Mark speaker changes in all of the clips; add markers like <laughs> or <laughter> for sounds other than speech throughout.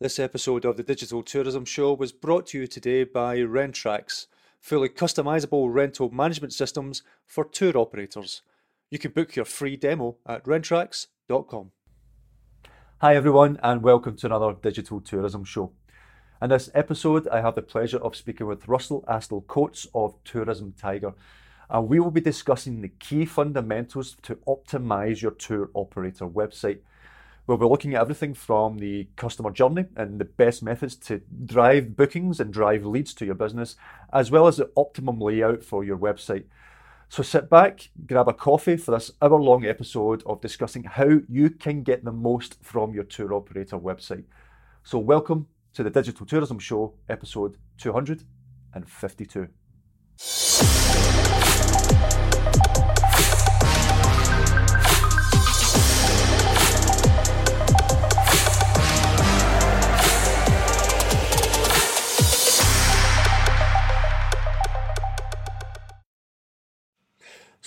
Speaker 1: This episode of the Digital Tourism Show was brought to you today by Rentrax, fully customizable rental management systems for tour operators. You can book your free demo at rentrax.com. Hi, everyone, and welcome to another Digital Tourism Show. In this episode, I have the pleasure of speaking with Russel Astle-Coates of Tourism Tiger, and we will be discussing the key fundamentals to optimize your tour operator website We'll be looking at everything from the customer journey and the best methods to drive bookings and drive leads to your business, as well as the optimum layout for your website. So sit back, grab a coffee for this hour long episode of discussing how you can get the most from your tour operator website. So, welcome to the Digital Tourism Show, episode 252.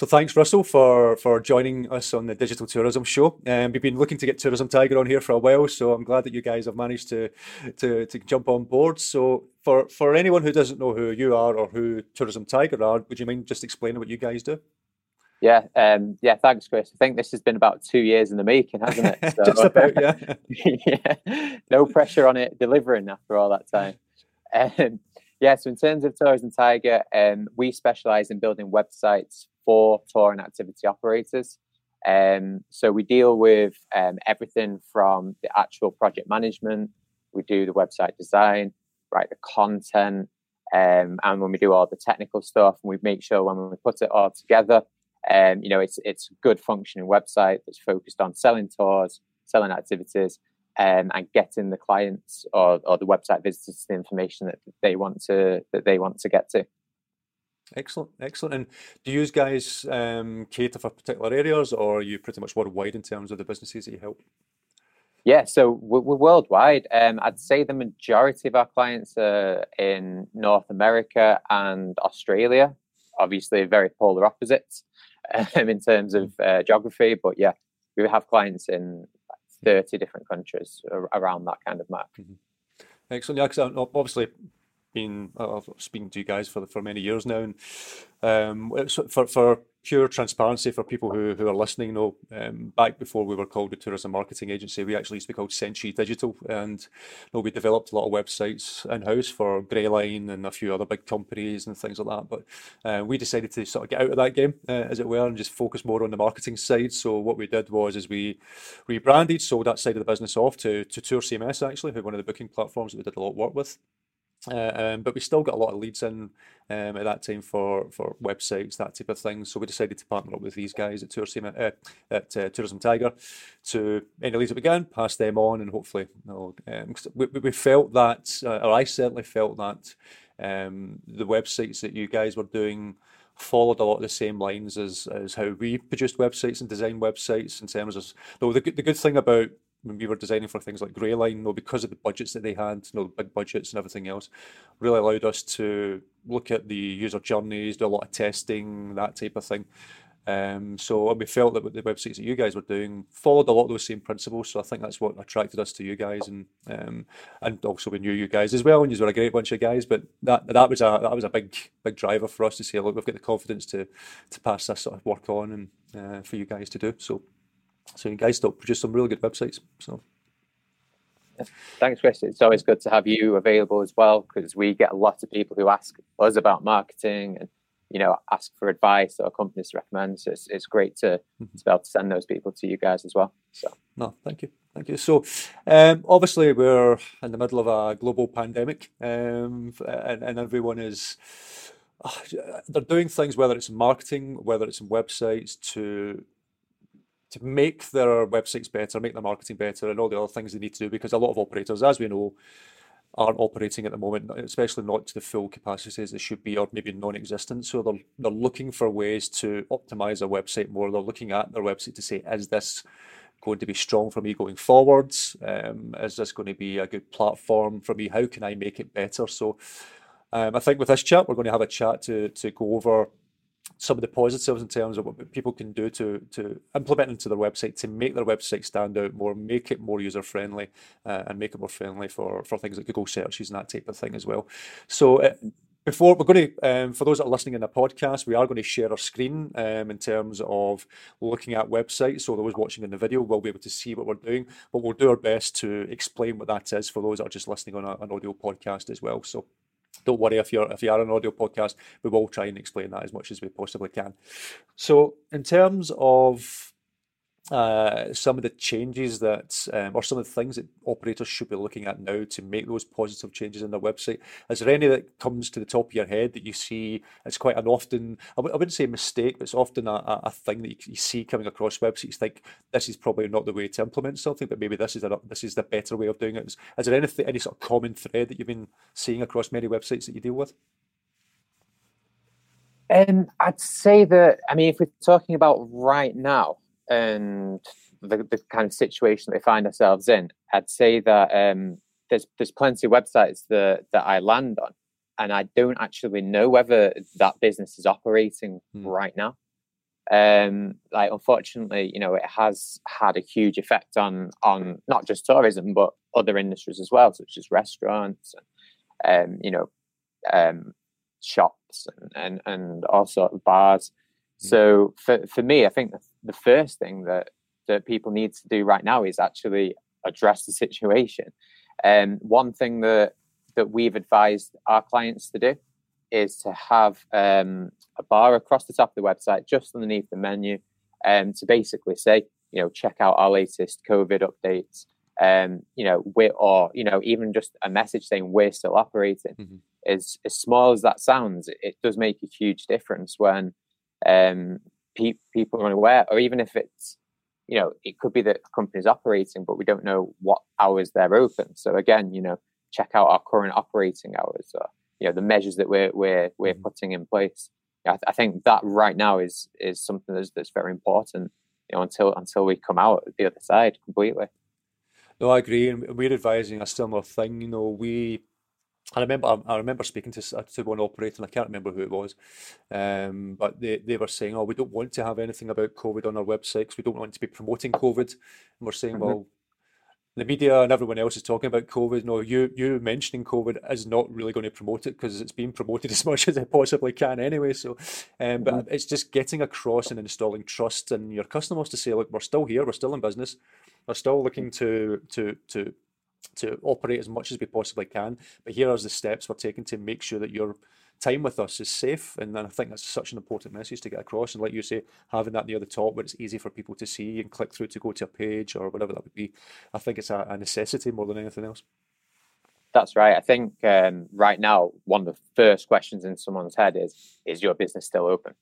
Speaker 1: So thanks, Russel, for for joining us on the Digital Tourism Show. Um, we've been looking to get Tourism Tiger on here for a while, so I'm glad that you guys have managed to to, to jump on board. So for for anyone who doesn't know who you are or who Tourism Tiger are, would you mind just explaining what you guys do?
Speaker 2: Yeah, um, yeah. Thanks, Chris. I think this has been about two years in the making, hasn't it? <laughs>
Speaker 1: So, just about, yeah. <laughs>
Speaker 2: yeah. No pressure on it delivering after all that time. Um, yeah. So in terms of Tourism Tiger, um, we specialize in building websites for tour and activity operators. Um, so we deal with um, everything from the actual project management, we do the website design, write the content, um, and when we do all the technical stuff, and we make sure when we put it all together, um, you know, it's it's a good functioning website that's focused on selling tours, selling activities, um, and getting the clients or, or the website visitors the information that they want to that they want to get to.
Speaker 1: Excellent, excellent. And do you guys um, cater for particular areas, or are you pretty much worldwide in terms of the businesses that you help?
Speaker 2: Yeah, so we're, we're worldwide. Um, I'd say the majority of our clients are in North America and Australia. Obviously, very polar opposites <laughs> um, in terms of uh, geography, but yeah, we have clients in 30 different countries around that kind of mark. Mm-hmm.
Speaker 1: Excellent. Yeah, because obviously been uh, speaking to you guys for for many years now, and um, for for pure transparency for people who, who are listening, you know, um, back before we were called a tourism marketing agency, we actually used to be called Century Digital, and you know, we developed a lot of websites in house for Gray Line and a few other big companies and things like that. But uh, we decided to sort of get out of that game, uh, as it were, and just focus more on the marketing side. So what we did was is we rebranded, sold that side of the business off to to TourCMS actually, who one of the booking platforms that we did a lot of work with. Uh, um, but we still got a lot of leads in um, at that time for, for websites, that type of thing. So we decided to partner up with these guys at, Tourism, uh, at uh, Tourism Tiger to any leads that we can, pass them on, and hopefully, you know, um, we, we felt that, uh, or I certainly felt that um, the websites that you guys were doing followed a lot of the same lines as, as how we produced websites and design websites in terms of, though the, the good thing about when we were designing for things like Gray Line, you know, because of the budgets that they had, you know, big budgets and everything else, really allowed us to look at the user journeys, do a lot of testing, that type of thing. Um, so we felt that the websites that you guys were doing followed a lot of those same principles. So I think that's what attracted us to you guys, and um, and also we knew you guys as well, and you were a great bunch of guys. But that that was a that was a big big driver for us to say, look, we've got the confidence to to pass this sort of work on and uh, for you guys to do. So so you guys still produce some really good websites. So.
Speaker 2: Thanks, Chris. It's always good to have you available as well because we get a lot of people who ask us about marketing and you know ask for advice or companies to recommend. So it's, it's great to, mm-hmm. to be able to send those people to you guys as well. So
Speaker 1: no, thank you, thank you. So um, obviously we're in the middle of a global pandemic, um, and, and everyone is they're doing things whether it's marketing, whether it's in websites to to make their websites better, make their marketing better, and all the other things they need to do. Because a lot of operators, as we know, aren't operating at the moment, especially not to the full capacities they should be, or maybe non-existent. So they're they're looking for ways to optimize their website more. They're looking at their website to say, is this going to be strong for me going forwards? Um, is this going to be a good platform for me? How can I make it better? So um, I think with this chat, we're going to have a chat to to go over some of the positives in terms of what people can do to to implement into their website to make their website stand out more, make it more user friendly, uh, and make it more friendly for for things like Google searches and that type of thing as well. So. Uh, before we're going to, um, for those that are listening in the podcast, we are going to share our screen um, in terms of looking at websites. So those watching in the video will be able to see what we're doing, but we'll do our best to explain what that is for those that are just listening on a, an audio podcast as well. So don't worry if you're if you are an audio podcast, we will try and explain that as much as we possibly can. So in terms of uh, some of the changes that, um, or some of the things that operators should be looking at now to make those positive changes in their website? Is there any that comes to the top of your head that you see? It's quite an often, I w- I wouldn't say a mistake, but it's often a, a, thing that you, you, see coming across websites. Think this is probably not the way to implement something, but maybe this is a, this is the better way of doing it. Is, is there anything, any sort of common thread that you've been seeing across many websites that you deal with?
Speaker 2: Um, I'd say that, I mean, if we're talking about right now, and the, the kind of situation that we find ourselves in, I'd say that um, there's there's plenty of websites that that I land on, and I don't actually know whether that business is operating mm. right now. Um, like unfortunately, you know, it has had a huge effect on on not just tourism but other industries as well, such as restaurants and um, you know, um, shops and, and and all sort of bars. So for for me, I think the first thing that that people need to do right now is actually address the situation. And um, one thing that that we've advised our clients to do is to have um, a bar across the top of the website, just underneath the menu, um, to basically say, you know, check out our latest COVID updates. Um, you know, we're or you know, even just a message saying we're still operating. Mm-hmm. As as small as that sounds, it, it does make a huge difference when um, pe- people are unaware, or even if it's, you know, it could be that a company is operating, but we don't know what hours they're open. So again, you know, check out our current operating hours, or you know, the measures that we're we're we're mm-hmm. putting in place. I, th- I think that right now is is something that's, that's very important. You know, until until we come out the other side completely.
Speaker 1: No, I agree, and we're advising a similar thing. You know, we I remember I remember speaking to to one operator, and I can't remember who it was, um, but they, they were saying, "Oh, we don't want to have anything about COVID on our website because we don't want to be promoting COVID." And we're saying, mm-hmm. "Well, the media and everyone else is talking about COVID. No, you you mentioning COVID is not really going to promote it because it's being promoted <laughs> as much as it possibly can anyway. So, um, but mm-hmm. it's just getting across and installing trust in your customers to say, look, we're still here, we're still in business, we're still looking to to to to operate as much as we possibly can. But here are the steps we're taking to make sure that your time with us is safe. And I think that's such an important message to get across. And like you say, having that near the top where it's easy for people to see and click through to go to a page or whatever that would be, I think it's a, a necessity more than anything else.
Speaker 2: That's right. I think um, right now, one of the first questions in someone's head is, is your business still open?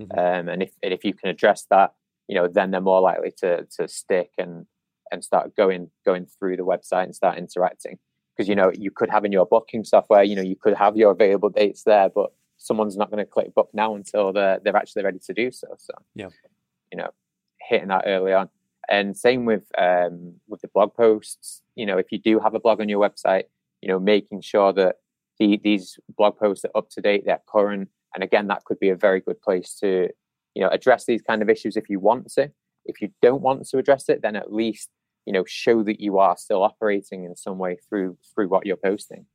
Speaker 2: Mm-hmm. Um, and if, and if you can address that, you know, then they're more likely to, to stick and, and start going going through the website and start interacting. Because you know you could have in your booking software you know you could have your available dates there but someone's not going to click book now until they're they're actually ready to do so. So
Speaker 1: yeah.
Speaker 2: you know hitting that early on. And same with um with the blog posts. You know if you do have a blog on your website you know making sure that the, these blog posts are up to date they're current and again that could be a very good place to you know address these kind of issues if you want to. If you don't want to address it then at least you know show that you are still operating in some way through through what you're posting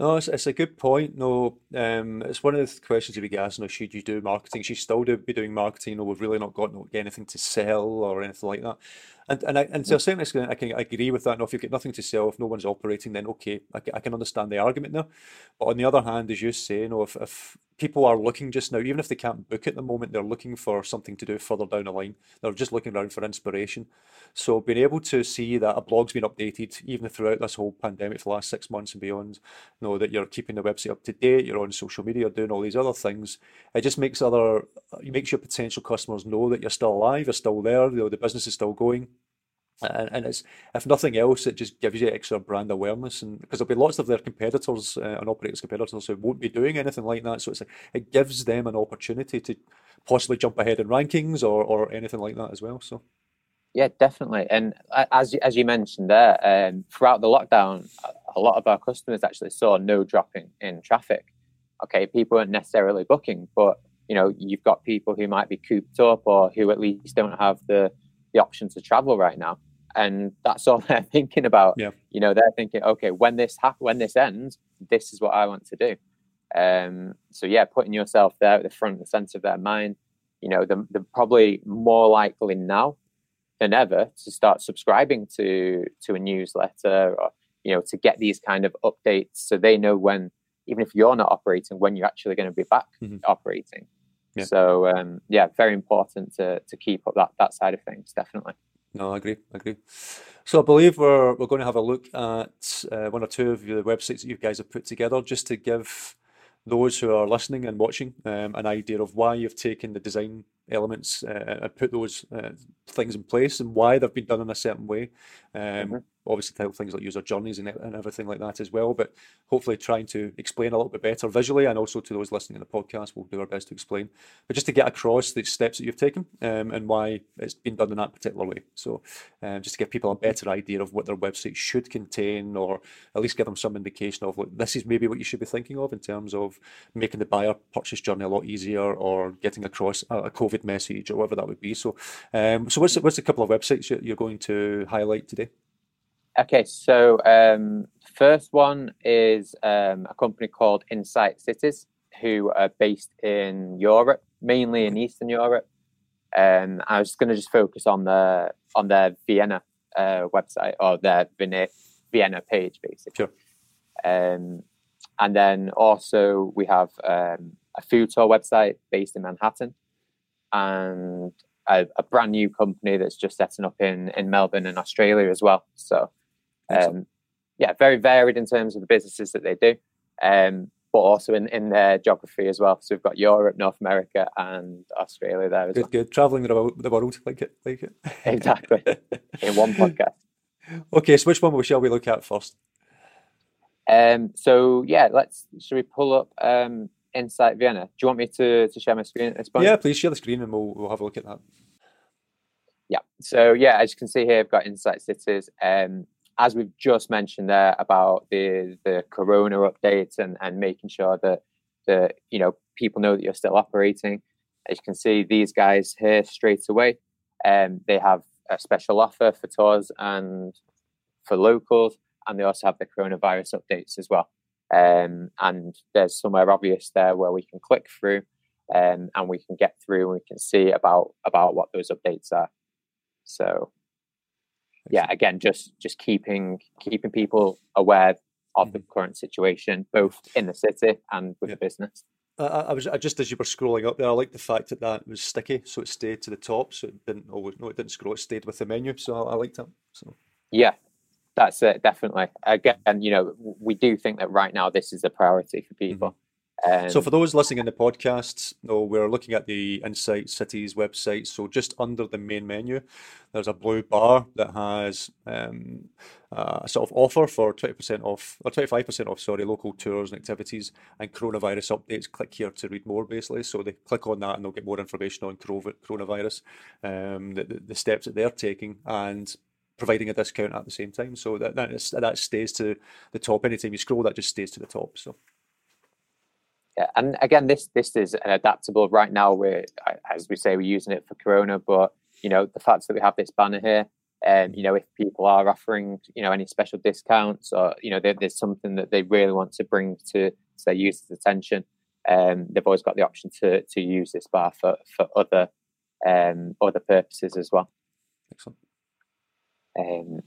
Speaker 1: no, it's, it's a good point. No, um, it's one of the questions you'd be asked. No, should you do marketing? Should you still do, be doing marketing? No, we've really not got no, anything to sell or anything like that. And and I, and to mm. a certain extent, I can agree with that. No, if you've got nothing to sell, if no one's operating, then okay, I, I can understand the argument there. But on the other hand, as you say, you know, if, if people are looking just now, even if they can't book at the moment, they're looking for something to do further down the line. They're just looking around for inspiration. So being able to see that a blog's been updated even throughout this whole pandemic for the last six months and beyond, you know that you're keeping the website up to date, you're on social media, doing all these other things. It just makes other, uh, it makes your potential customers know that you're still alive, you're still there, you know, the business is still going and, and it's if nothing else, it just gives you extra brand awareness, and because there'll be lots of their competitors uh, and operators' competitors who won't be doing anything like that. So it's like, it gives them an opportunity to possibly jump ahead in rankings or, or anything like that as well. So.
Speaker 2: Yeah, definitely. And as as you mentioned there, um, throughout the lockdown, a lot of our customers actually saw no drop in, in traffic. Okay, people weren't necessarily booking, but you know you've got people who might be cooped up or who at least don't have the the option to travel right now and that's all <laughs> they're thinking about
Speaker 1: Yeah.
Speaker 2: you know they're thinking okay when this hap- when this ends this is what i want to do um so yeah putting yourself there at the front and center of their mind you know they're, they're probably more likely now than ever to start subscribing to to a newsletter or you know to get these kind of updates so they know when even if you're not operating when you're actually going to be back
Speaker 1: Mhm.
Speaker 2: operating
Speaker 1: Yeah.
Speaker 2: so um yeah very important to to keep up that that side of things definitely
Speaker 1: No, I agree. I agree. So I believe we're we're going to have a look at uh, one or two of the websites that you guys have put together, just to give those who are listening and watching um, an idea of why you've taken the design elements uh, and put those uh, things in place and why they've been done in a certain way. Um,
Speaker 2: Mhm.
Speaker 1: Obviously, things like user journeys and, and everything like that as well. But hopefully, trying to explain a little bit better visually, and also to those listening to the podcast, we'll do our best to explain. But just to get across the steps that you've taken um, and why it's been done in that particular way. So, um, just to give people a better idea of what their website should contain, or at least give them some indication of like this is maybe what you should be thinking of in terms of making the buyer purchase journey a lot easier, or getting across a, a COVID message, or whatever that would be. So, um, so what's what's a couple of websites you- you're going to highlight today?
Speaker 2: Okay, so um, first one is um, a company called Insight Cities, who are based in Europe, mainly in Eastern Europe. Um, I was going to just focus on the on their Vienna uh, website or their Vienna, Vienna page, basically.
Speaker 1: Sure.
Speaker 2: Um, and then also we have um, a food tour website based in Manhattan, and a, a brand new company that's just setting up in in Melbourne and Australia as well. So um, yeah, very varied in terms of the businesses that they do, um, but also in, in their geography as well. So we've got Europe, North America, and Australia there as
Speaker 1: Good,
Speaker 2: well.
Speaker 1: good. Traveling the world, like it, like it. <laughs>
Speaker 2: Exactly. In one podcast. <laughs>
Speaker 1: Okay, so which one shall we look at first?
Speaker 2: Um, so yeah, let's should we pull up um, Insight Vienna? Do you want me to, to share my screen at this point?
Speaker 1: Yeah, please share the screen and we'll we'll have a look at that.
Speaker 2: Yeah. So yeah, as you can see here, I've got Insight Cities. Um, as we've just mentioned there about the the Corona updates and and making sure that the you know people know that you're still operating. As you can see, these guys here straight away, um, they have a special offer for tours and for locals, and they also have the coronavirus updates as well. Um, and there's somewhere obvious there where we can click through, um, and we can get through and we can see about about what those updates are. So yeah, again, just just keeping keeping people aware of the current situation, both in the city and with
Speaker 1: Yeah.
Speaker 2: the business.
Speaker 1: I, I was I just as you were scrolling up there, I like the fact that that was sticky, so it stayed to the top, so it didn't always no, it didn't scroll, it stayed with the menu, so I, I liked that. So
Speaker 2: Yeah, that's it, definitely. Again, you know, we do think that right now this is a priority for people. Um,
Speaker 1: So for those listening in the podcast, no, we're looking at the Insight Cities website. So just under the main menu, there's a blue bar that has um, a sort of offer for 20% off, or 25% off, sorry, local tours and activities and coronavirus updates. Click here to read more, basically. So they click on that and they'll get more information on coro- coronavirus, um, the, the steps that they're taking, and providing a discount at the same time. So that that, is, that stays to the top. Anytime you scroll, that just stays to the top. So
Speaker 2: Yeah, and again, this this is an adaptable. Right now, we're as we say, we're using it for Corona, but you know, the fact that we have this banner here, and you know, if people are offering, you know, any special discounts or you know, there, there's something that they really want to bring to, to their users' attention, um, they've always got the option to to use this bar for for other um other purposes as well.
Speaker 1: excellent.
Speaker 2: Um,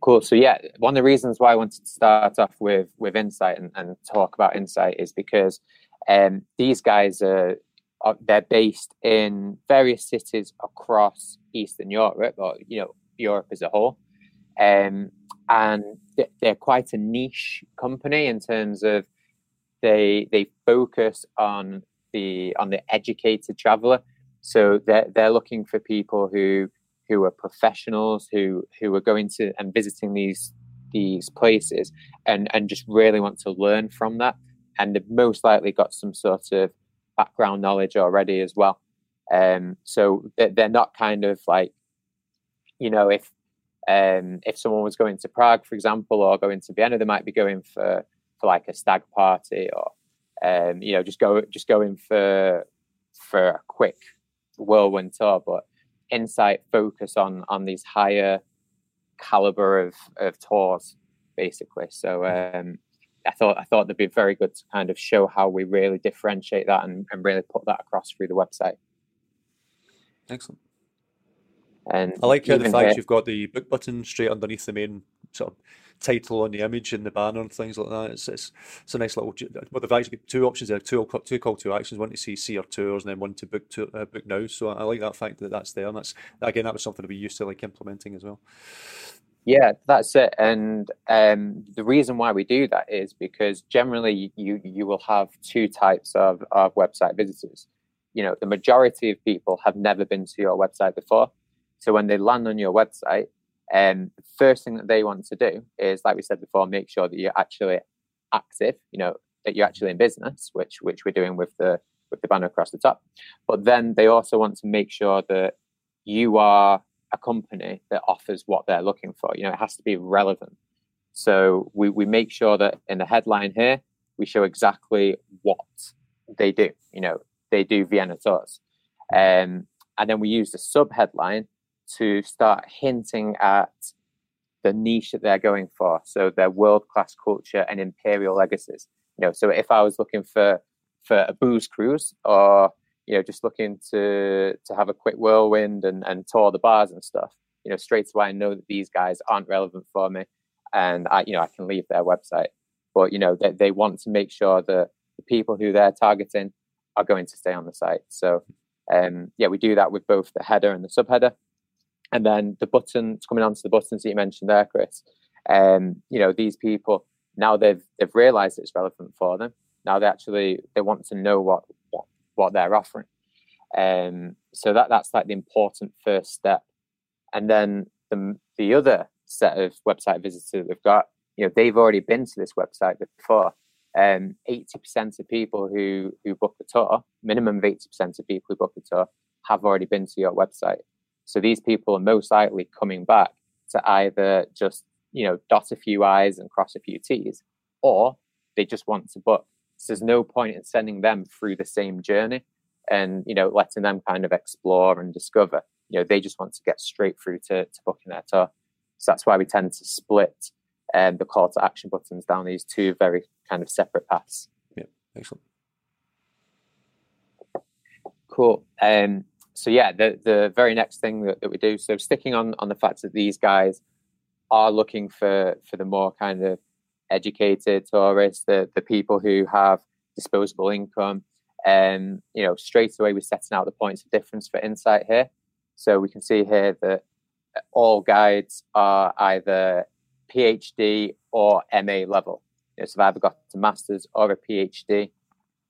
Speaker 2: cool. So yeah, one of the reasons why I wanted to start off with with Insight and, and talk about Insight is because um, these guys are, are they're based in various cities across Eastern Europe, or you know Europe as a whole, um, and they- they're quite a niche company in terms of they they focus on the on the educated traveler. So they're they're looking for people who who are professionals who who are going to and visiting these these places and and just really want to learn from that. And they've most likely got some sort of background knowledge already as well. Um so they're, not kind of like you know if um if someone was going to prague for example or going to vienna they might be going for for like a stag party or um you know just go just going for for a quick whirlwind tour, but Insight focus on on these higher caliber of of tours, basically. So um, I thought I thought they'd be very good to kind of show how we really differentiate that and, and really put that across through the website.
Speaker 1: Excellent.
Speaker 2: And
Speaker 1: I like how the fact
Speaker 2: here-
Speaker 1: you've got the book button straight underneath the main sort of title on the image and the banner and things like that. It's it's, it's a nice little. Well, they've actually got two options there, two two call to actions, one to see see our tours, and then one to book to uh, book now. So I like that fact that that's there, and that's again that was something that we used to like implementing as well.
Speaker 2: Yeah, that's it. And um, the reason why we do that is because generally you you will have two types of, of website visitors. You know, the majority of people have never been to your website before. So when they land on your website, um, first thing that they want to do is, like we said before, make sure that you're actually active. You know, that you're actually in business, which which we're doing with the with the banner across the top. But then they also want to make sure that you are a company that offers what they're looking for. You know, it has to be relevant. So we, we make sure that in the headline here, we show exactly what they do. You know, they do Vienna tours. Um, and then we use the sub headline to start hinting at the niche that they're going for. So their world class culture and imperial legacies. You know, so if I was looking for for a booze cruise or you know, just looking to to have a quick whirlwind and, and tour the bars and stuff, you know, straight away I know that these guys aren't relevant for me and I, you know, I can leave their website. But, you know, they, they want to make sure that the people who they're targeting are going to stay on the site. So um yeah, we do that with both the header and the subheader. And then the buttons coming onto the buttons that you mentioned there, Chris. Um, you know, these people now they've they've realized it's relevant for them. Now they actually they want to know what what what they're offering. Um, so that that's like the important first step. And then the the other set of website visitors that we've got, you know, they've already been to this website before. Um, 80% of people who who book a tour, minimum of 80% of people who book a tour, have already been to your website. So these people are most likely coming back to either just you know dot a few i's and cross a few t's, or they just want to book. So there's no point in sending them through the same journey and you know letting them kind of explore and discover. You know they just want to get straight through to, to booking their tour. So that's why we tend to split um, the call to action buttons down these two very kind of separate paths.
Speaker 1: Yeah, excellent.
Speaker 2: Cool. Um, so yeah, the the very next thing that, that we do. So sticking on on the fact that these guys are looking for for the more kind of educated tourists, the the people who have disposable income. And um, you know, straight away we're setting out the points of difference for insight here. So we can see here that all guides are either PhD or MA level. You know, so they've either got a master's or a PhD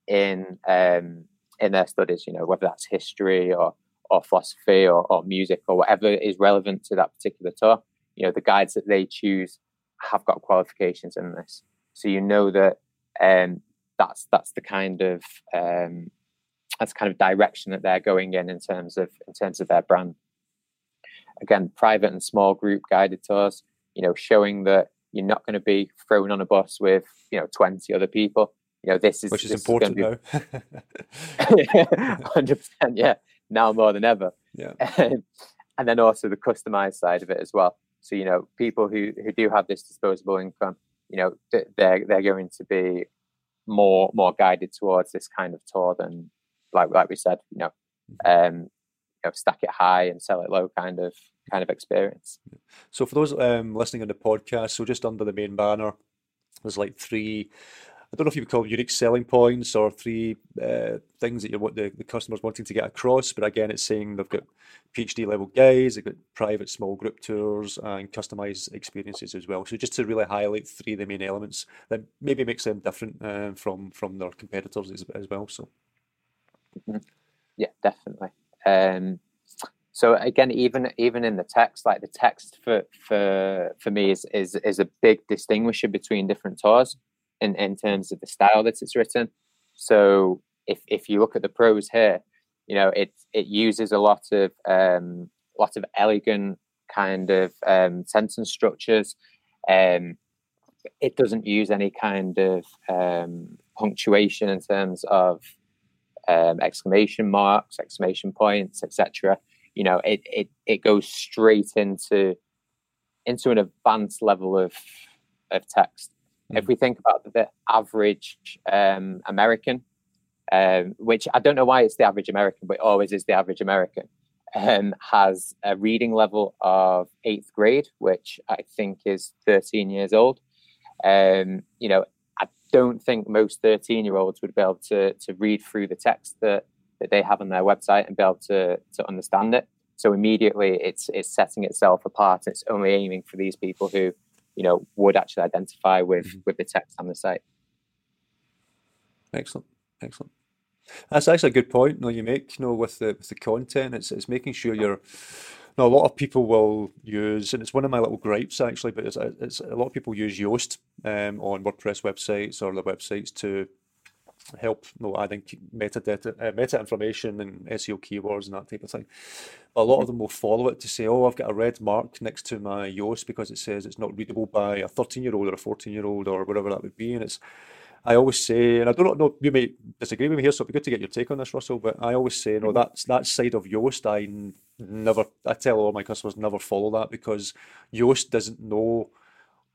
Speaker 2: in um, in their studies. You know, whether that's history or or philosophy or, or music or whatever is relevant to that particular tour. You know, the guides that they choose have got qualifications in this, so you know that um, that's that's the kind of um, that's kind of direction that they're going in in terms of in terms of their brand. Again, private and small group guided tours. You know, showing that you're not going to be thrown on a bus with you know 20 other people. You know, this is
Speaker 1: Which is important now. <laughs>
Speaker 2: Hundred percent, yeah. Now more than ever.
Speaker 1: yeah. <laughs>
Speaker 2: and then also the customized side of it as well. So you know, people who who do have this disposable income, you know, they're they're going to be more more guided towards this kind of tour than like like we said, you know, um, you know, stack it high and sell it low kind of kind of experience.
Speaker 1: So for those um, listening on the podcast, so just under the main banner, there's like three. I don't know if you would call unique selling points or three uh, things that you want the, the customers wanting to get across. But again, it's saying they've got PhD level guides, they've got private small group tours and customized experiences as well. So just to really highlight three of the main elements that maybe makes them different uh, from from their competitors as, as well. So
Speaker 2: Yeah, definitely. Um, so again, even even in the text, like the text for for for me is is is a big distinguisher between different tours in in terms of the style that it's written. So if if you look at the prose here, you know it it uses a lot of um, lot of elegant kind of um, sentence structures. Um, it doesn't use any kind of um, punctuation in terms of um, exclamation marks, exclamation points, etc. You know, it, it it goes straight into into an advanced level of of text. Mm. If we think about the average um, American, um, which I don't know why it's the average American, but it always is the average American, um, has a reading level of eighth grade, which I think is 13 years old. Um, you know, I don't think most 13 year olds would be able to, to read through the text that, that they have on their website and be able to, to understand it. So immediately it's, it's setting itself apart. It's only aiming for these people who, you know, would actually identify with, mm-hmm. with the text on the site.
Speaker 1: Excellent. Excellent. That's actually a good point. You know, you make you know with the with the content. It's it's making sure you're. Now, a lot of people will use, and it's one of my little gripes actually, but it's, it's a lot of people use Yoast um, on WordPress websites or the websites to help you know, adding metadata, uh, meta information and SEO keywords and that type of thing. A lot of them will follow it to say, "Oh, I've got a red mark next to my Yoast because it says it's not readable by a 13-year-old or a 14-year-old or whatever that would be," and it's I always say, and I don't know, you may disagree with me here, so it'd be good to get your take on this, Russel. But I always say, no, mm-hmm. that's that side of Yoast, I never, I tell all my customers never follow that because Yoast doesn't know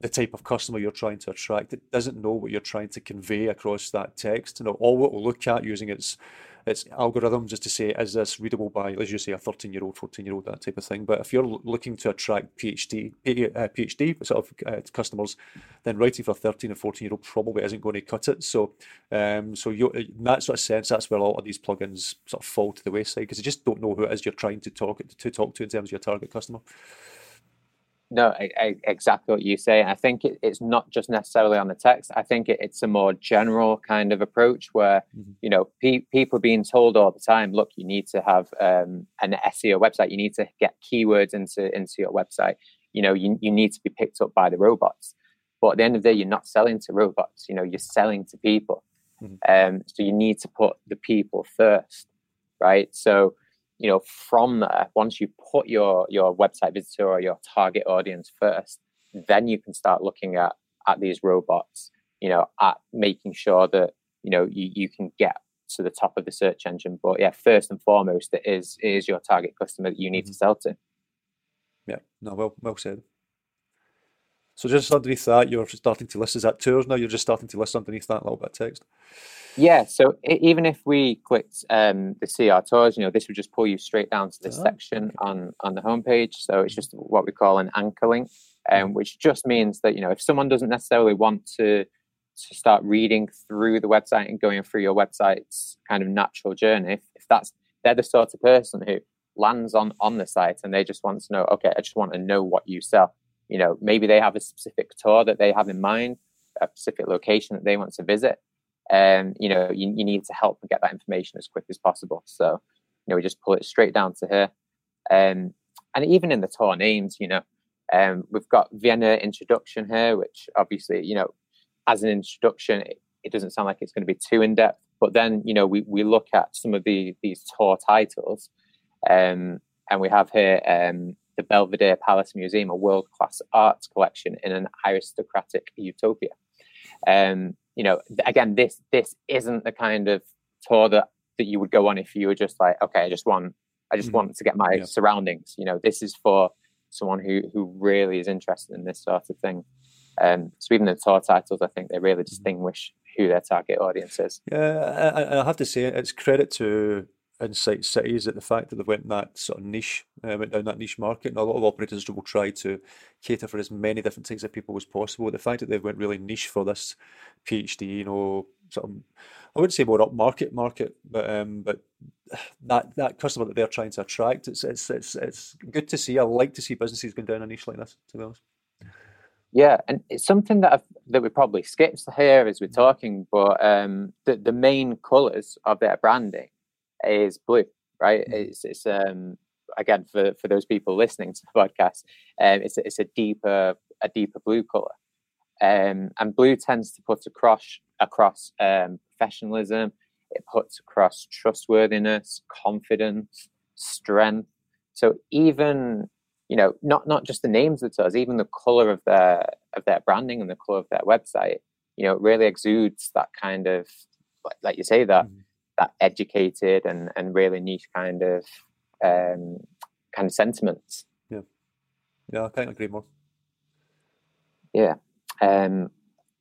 Speaker 1: the type of customer you're trying to attract. It doesn't know what you're trying to convey across that text. You know, all it will look at using its it's algorithms just to say is this readable by as you say a 13 year old 14 year old that type of thing but if you're looking to attract phd uh, phd sort of uh, customers then writing for a 13 or 14 year old probably isn't going to cut it so um so you in that sort of sense that's where a lot of these plugins sort of fall to the wayside because you just don't know who it is you're trying to talk to talk to in terms of your target customer
Speaker 2: no, I, I, exactly what you say. I think it, it's not just necessarily on the text. I think it, it's a more general kind of approach where mm-hmm. you know pe- people being told all the time, look, you need to have um, an SEO website. You need to get keywords into into your website. You know, you you need to be picked up by the robots. But at the end of the day, you're not selling to robots. You know, you're selling to people. Mm-hmm. Um, so you need to put the people first, right? So you know from there once you put your your website visitor or your target audience first then you can start looking at at these robots you know at making sure that you know you, you can get to the top of the search engine. But yeah first and foremost it is it is your target customer that you need mm-hmm. to sell to.
Speaker 1: Yeah. No well well said so just underneath that you're starting to list is that tours now you're just starting to list underneath that little bit of text
Speaker 2: yeah, so even if we clicked um, the CR tours, you know, this would just pull you straight down to this oh. section on on the homepage. So it's just what we call an anchor link, um, which just means that you know if someone doesn't necessarily want to to start reading through the website and going through your website's kind of natural journey, if, if that's they're the sort of person who lands on on the site and they just want to know, okay, I just want to know what you sell. You know, maybe they have a specific tour that they have in mind, a specific location that they want to visit um, you know, you, you need to help get that information as quick as possible. So, you know, we just pull it straight down to here. Um, and even in the tour names, you know, um, we've got Vienna introduction here, which obviously, you know, as an introduction, it, it doesn't sound like it's going to be too in depth. But then, you know, we, we look at some of the these tour titles, um, and we have here um, the Belvedere Palace Museum, a world class arts collection in an aristocratic utopia. Um, you know, again, this this isn't the kind of tour that that you would go on if you were just like, okay, I just want I just mm-hmm. want to get my yeah. surroundings. You know, this is for someone who who really is interested in this sort of thing. Um, so even the tour titles, I think they really mm-hmm. distinguish who their target audience is.
Speaker 1: Yeah, I, I have to say it's credit to Insight Cities at the fact that they went that sort of niche, uh, went down that niche market, and a lot of operators will try to cater for as many different types of people as possible. The fact that they went really niche for this PhD, you know, sort of, I wouldn't say more upmarket market market, but um, but that that customer that they're trying to attract, it's it's it's it's good to see. I like to see businesses going down a niche like this. To be honest.
Speaker 2: Yeah, and it's something that I've, that we probably skipped here as we're talking, but um, the the main colours of their branding is blue, right? Mm-hmm. It's it's um again for for those people listening to the podcast, um, it's a, it's a deeper a deeper blue color, um, and blue tends to put across across um, professionalism. It puts across trustworthiness, confidence, strength. So even you know not not just the names of tours, even the color of their of their branding and the color of their website, you know, really exudes that kind of like, like you say that. Mm-hmm that educated and and really niche kind of um, kind of sentiments.
Speaker 1: Yeah, yeah, I can't agree more.
Speaker 2: Yeah, um,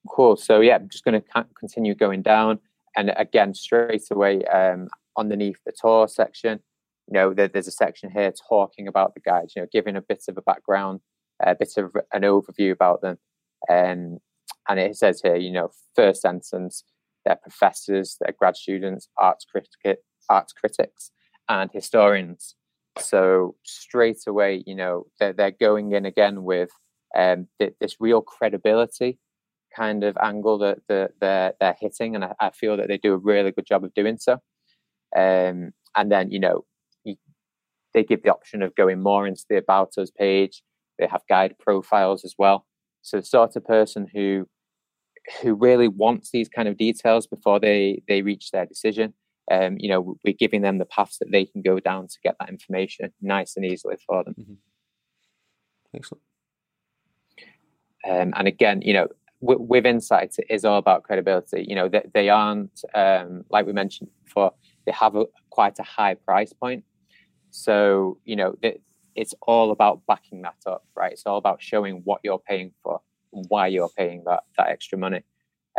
Speaker 2: cool. So yeah, I'm just going to continue going down, and again, straight away um, underneath the tour section, you know, there, there's a section here talking about the guides. You know, giving a bit of a background, a bit of an overview about them, um, and it says here, you know, first sentence, they're professors, they're grad students, arts critic, arts critics, and historians. So straight away, you know, they're, they're going in again with um, th- this real credibility kind of angle that, that they're, they're hitting. And I, I, feel that they do a really good job of doing so. Um, and then, you know, you, they give the option of going more into the About Us page. They have guide profiles as well. So the sort of person who who really wants these kind of details before they they reach their decision um, you know we're giving them the paths that they can go down to get that information nice and easily for them
Speaker 1: mm-hmm. excellent
Speaker 2: um, and again, you know, w- with insights, it is all about credibility. You know, they, they aren't um, like we mentioned before. They have a, quite a high price point, so you know, they, it's all about backing that up, right? It's all about showing what you're paying for why you're paying that that extra money.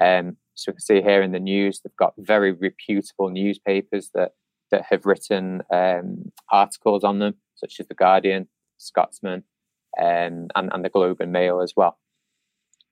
Speaker 2: Um, so we can see here in the news, they've got very reputable newspapers that that have written um, articles on them, such as the Guardian, Scotsman, um, and, and the Globe and Mail as well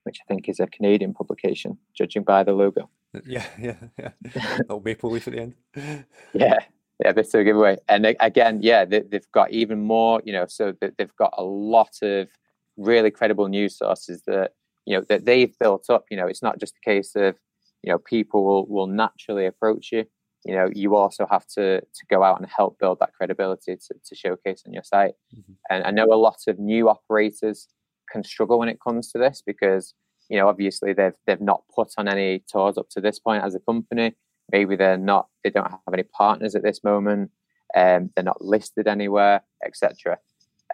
Speaker 2: which I think is a Canadian publication, judging by the logo. <laughs>
Speaker 1: Yeah, yeah, yeah. Little maple leaf at the end. <laughs>
Speaker 2: yeah, yeah, bit of a giveaway. And again, yeah, they, have got even more. You know, so they've got a lot of really credible news sources that you know that they've built up. You know, it's not just a case of you know people will will naturally approach you. You know, you also have to to go out and help build that credibility to, to showcase on your site. Mm-hmm. And I know a lot of new operators can struggle when it comes to this because you know obviously they've they've not put on any tours up to this point as a company. Maybe they're not they don't have any partners at this moment. Um, they're not listed anywhere, etc.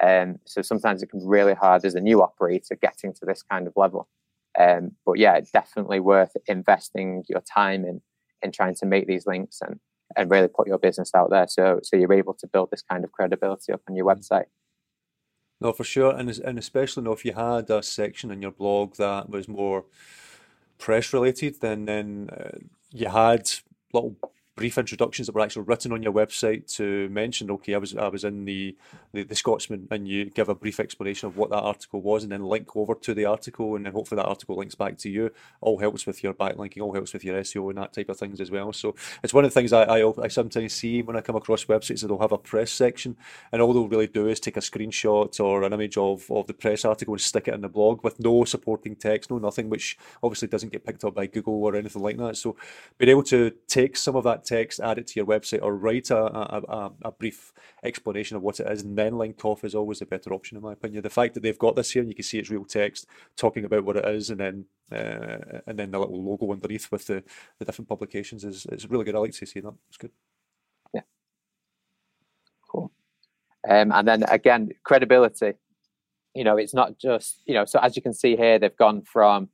Speaker 2: Um, so sometimes it can be really hard as a new operator getting to this kind of level. Um, but yeah, it's definitely worth investing your time in in trying to make these links and and really put your business out there so so you're able to build this kind of credibility up on your website.
Speaker 1: No, for sure, and and especially if you had a section in your blog that was more press related, then then uh, you had little brief introductions that were actually written on your website to mention, okay, I was I was in the, the, the Scotsman, and you give a brief explanation of what that article was, and then link over to the article, and then hopefully that article links back to you. All helps with your backlinking, all helps with your SEO and that type of things as well. So it's one of the things I I, I sometimes see when I come across websites that they'll have a press section, and all they'll really do is take a screenshot or an image of of the press article and stick it in the blog with no supporting text, no nothing, which obviously doesn't get picked up by Google or anything like that. So being able to take some of that text, add it to your website, or write a, a, a, brief explanation of what it is, and then link off is always a better option, in my opinion. The fact that they've got this here and you can see it's real text talking about what it is, and then uh, and then the little logo underneath with the, the different publications is, is really good. I like to see that. It's good.
Speaker 2: Yeah. Cool. Um, and then again, credibility. You know, it's not just, you know, so as you can see here, they've gone from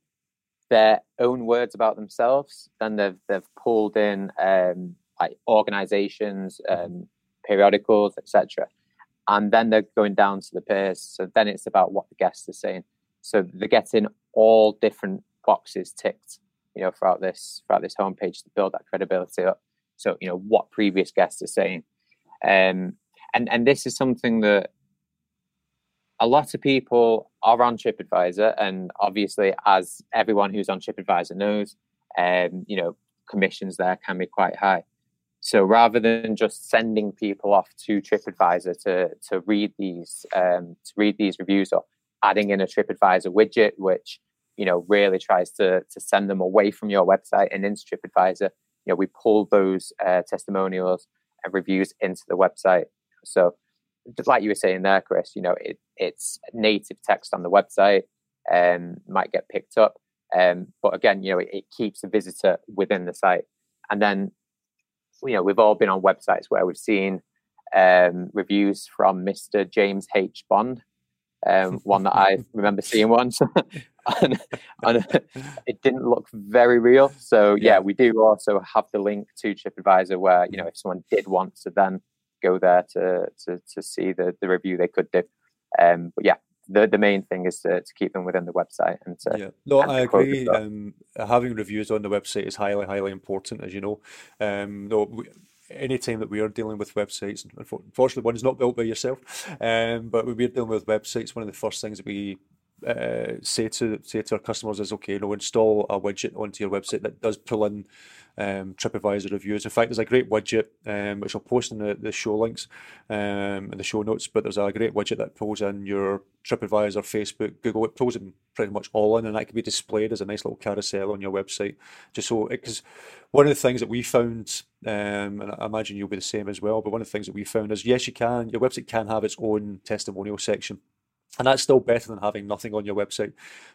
Speaker 2: their own words about themselves. Then they've they've pulled in um, like organizations, um, periodicals, etc. And then they're going down to the peers. So then it's about what the guests are saying. So they're getting all different boxes ticked, you know, throughout this throughout this homepage to build that credibility up. So you know what previous guests are saying, um, and and this is something that a lot of people are on TripAdvisor, and obviously, as everyone who's on TripAdvisor knows, um, you know, commissions there can be quite high. So rather than just sending people off to TripAdvisor to to read these um, to read these reviews or adding in a TripAdvisor widget, which you know really tries to to send them away from your website and into TripAdvisor, you know we pull those uh, testimonials and reviews into the website. So like you were saying there, Chris, you know, it, it's native text on the website and um, might get picked up. Um, but again, you know, it, it, keeps the visitor within the site. And then, you know, we've all been on websites where we've seen um, reviews from Mr. James H. Bond. um, <laughs> one that I remember seeing once, <laughs> and, and, it didn't look very real. So yeah, yeah, we do also have the link to TripAdvisor where you know if someone did want to then go there to to, to see the, the review, they could do. Um, but yeah, the, the main thing is to, to keep them within the website and to,
Speaker 1: yeah. No i agree um, having reviews on the website is highly highly important as you know. Um, no we, anytime that we are dealing with websites, unfortunately, one is not built by yourself, um, but when we're dealing with websites, one of the first things that we uh, say to say to our customers is okay, you know, install a widget onto your website that does pull in um, TripAdvisor reviews. In fact, there's a great widget um, which I'll post in the, the show links um, in the show notes. But there's a great widget that pulls in your TripAdvisor, Facebook, Google. It pulls them pretty much all in, and that can be displayed as a nice little carousel on your website. Just so because one of the things that we found, um, and I imagine you'll be the same as well. But one of the things that we found is yes, you can. Your website can have its own testimonial section. And that's still better than having nothing on your website.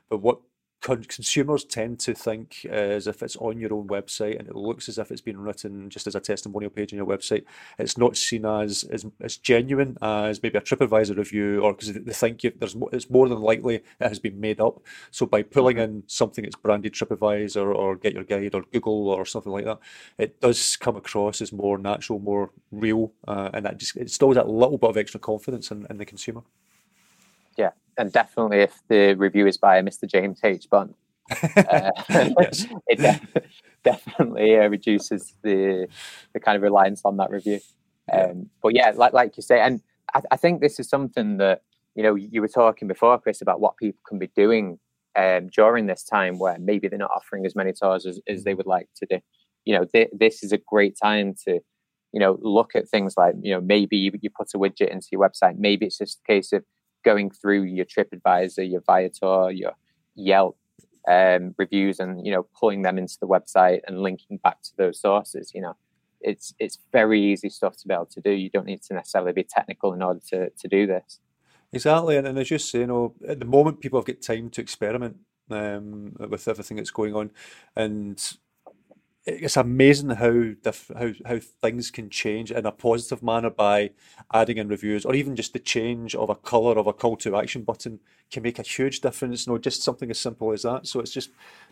Speaker 1: But what consumers tend to think as if it's on your own website and it looks as if it's been written just as a testimonial page on your website. It's not seen as as, as genuine as maybe a TripAdvisor review, or because they think you, there's more, it's more than likely it has been made up. So by pulling mm-hmm. in something that's branded TripAdvisor or GetYourGuide or Google or something like that, it does come across as more natural, more real, uh, and that just it instills that little bit of extra confidence in, in the consumer
Speaker 2: yeah, and definitely if the review is by Mr. James H. Bond, <laughs> uh, <laughs> it def- definitely uh, reduces the the kind of reliance on that review. Um, but yeah, like like you say, and I, I, think this is something that you know you were talking before, Chris, about what people can be doing um, during this time where maybe they're not offering as many tours as, as they would like to do. You know, th- this is a great time to you know look at things like you know maybe you, you put a widget into your website. Maybe it's just a case of going through your TripAdvisor, your Viator, your Yelp um, reviews, and you know pulling them into the website and linking back to those sources. You know, it's it's very easy stuff to be able to do. You don't need to necessarily be technical in order to to do this.
Speaker 1: Exactly, and, and as you say, you know, at the moment people have got time to experiment um, with everything that's going on, and it's amazing how diff- how how things can change in a positive manner by adding in reviews, or even just the change of a color of a call to action button can make a huge difference. You know, just something as simple as that. So it's just,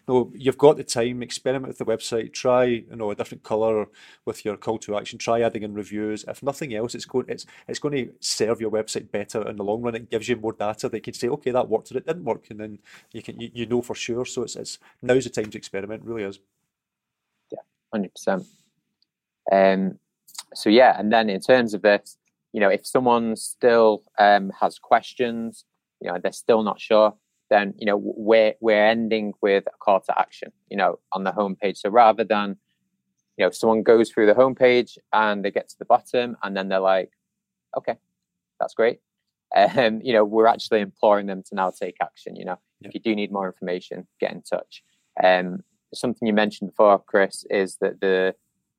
Speaker 1: you know, you've got the time, experiment with the website, try you know a different color with your call to action, try adding in reviews. If nothing else, it's going it's it's going to serve your website better in the long run. It gives you more data that you can say, okay, that worked or it didn't work, and then you can you, you know for sure. So it's it's now's the time to experiment. Really is
Speaker 2: hundred percent. Um, so yeah, and then in terms of this, you know, if someone still um, has questions, you know, they're still not sure, then you know we're we're ending with a call to action, you know, on the homepage. So rather than you know, someone goes through the homepage and they get to the bottom, and then they're like, okay, that's great. Um, you know, we're actually imploring them to now take action. You know, yeah. if you do need more information, get in touch. Um, something you mentioned before, Chris, is that the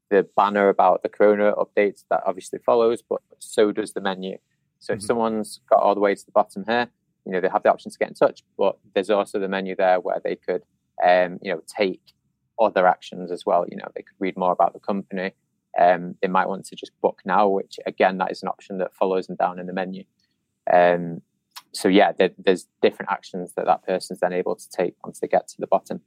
Speaker 2: the banner about the Corona updates that obviously follows, but so does the menu. So mm-hmm. if someone's got all the way to the bottom here, you know, they have the option to get in touch, but there's also the menu there where they could, um, you know, take other actions as well. You know, they could read more about the company. Um, they might want to just book now, which again, that is an option that follows them down in the menu. Um, so yeah, there, there's different actions that that person's then able to take once they get to the bottom.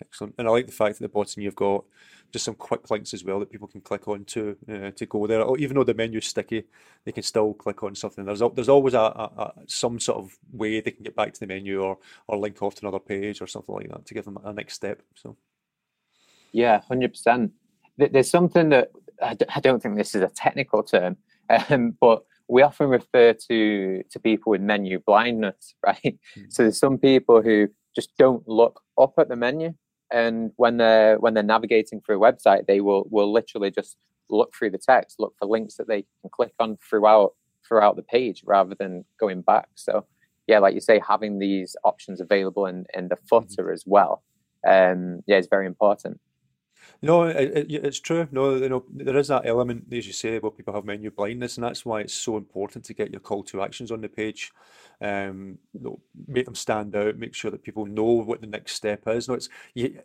Speaker 1: Excellent. And I like the fact at the bottom you've got just some quick links as well that people can click on to uh, to go there. Even though the menu's sticky, they can still click on something. There's there's always a, a, a, some sort of way they can get back to the menu or or link off to another page or something like that to give them a next step. So.
Speaker 2: Yeah, hundred percent. There's something that I don't think this is a technical term, <laughs> um, but we often refer to to people with menu blindness, <laughs> right? Mm. So there's some people who just don't look up at the menu and when they're when they're navigating through a website they will will literally just look through the text look for links that they can click on throughout throughout the page rather than going back so yeah like you say having these options available in in the mm-hmm. footer as well um yeah is very important
Speaker 1: no, it, it, it's true. No, you know, there is that element, as you say, about people have menu blindness, and that's why it's so important to get your call to actions on the page. Um, you know, make them stand out, make sure that people know what the next step is. No, it's you,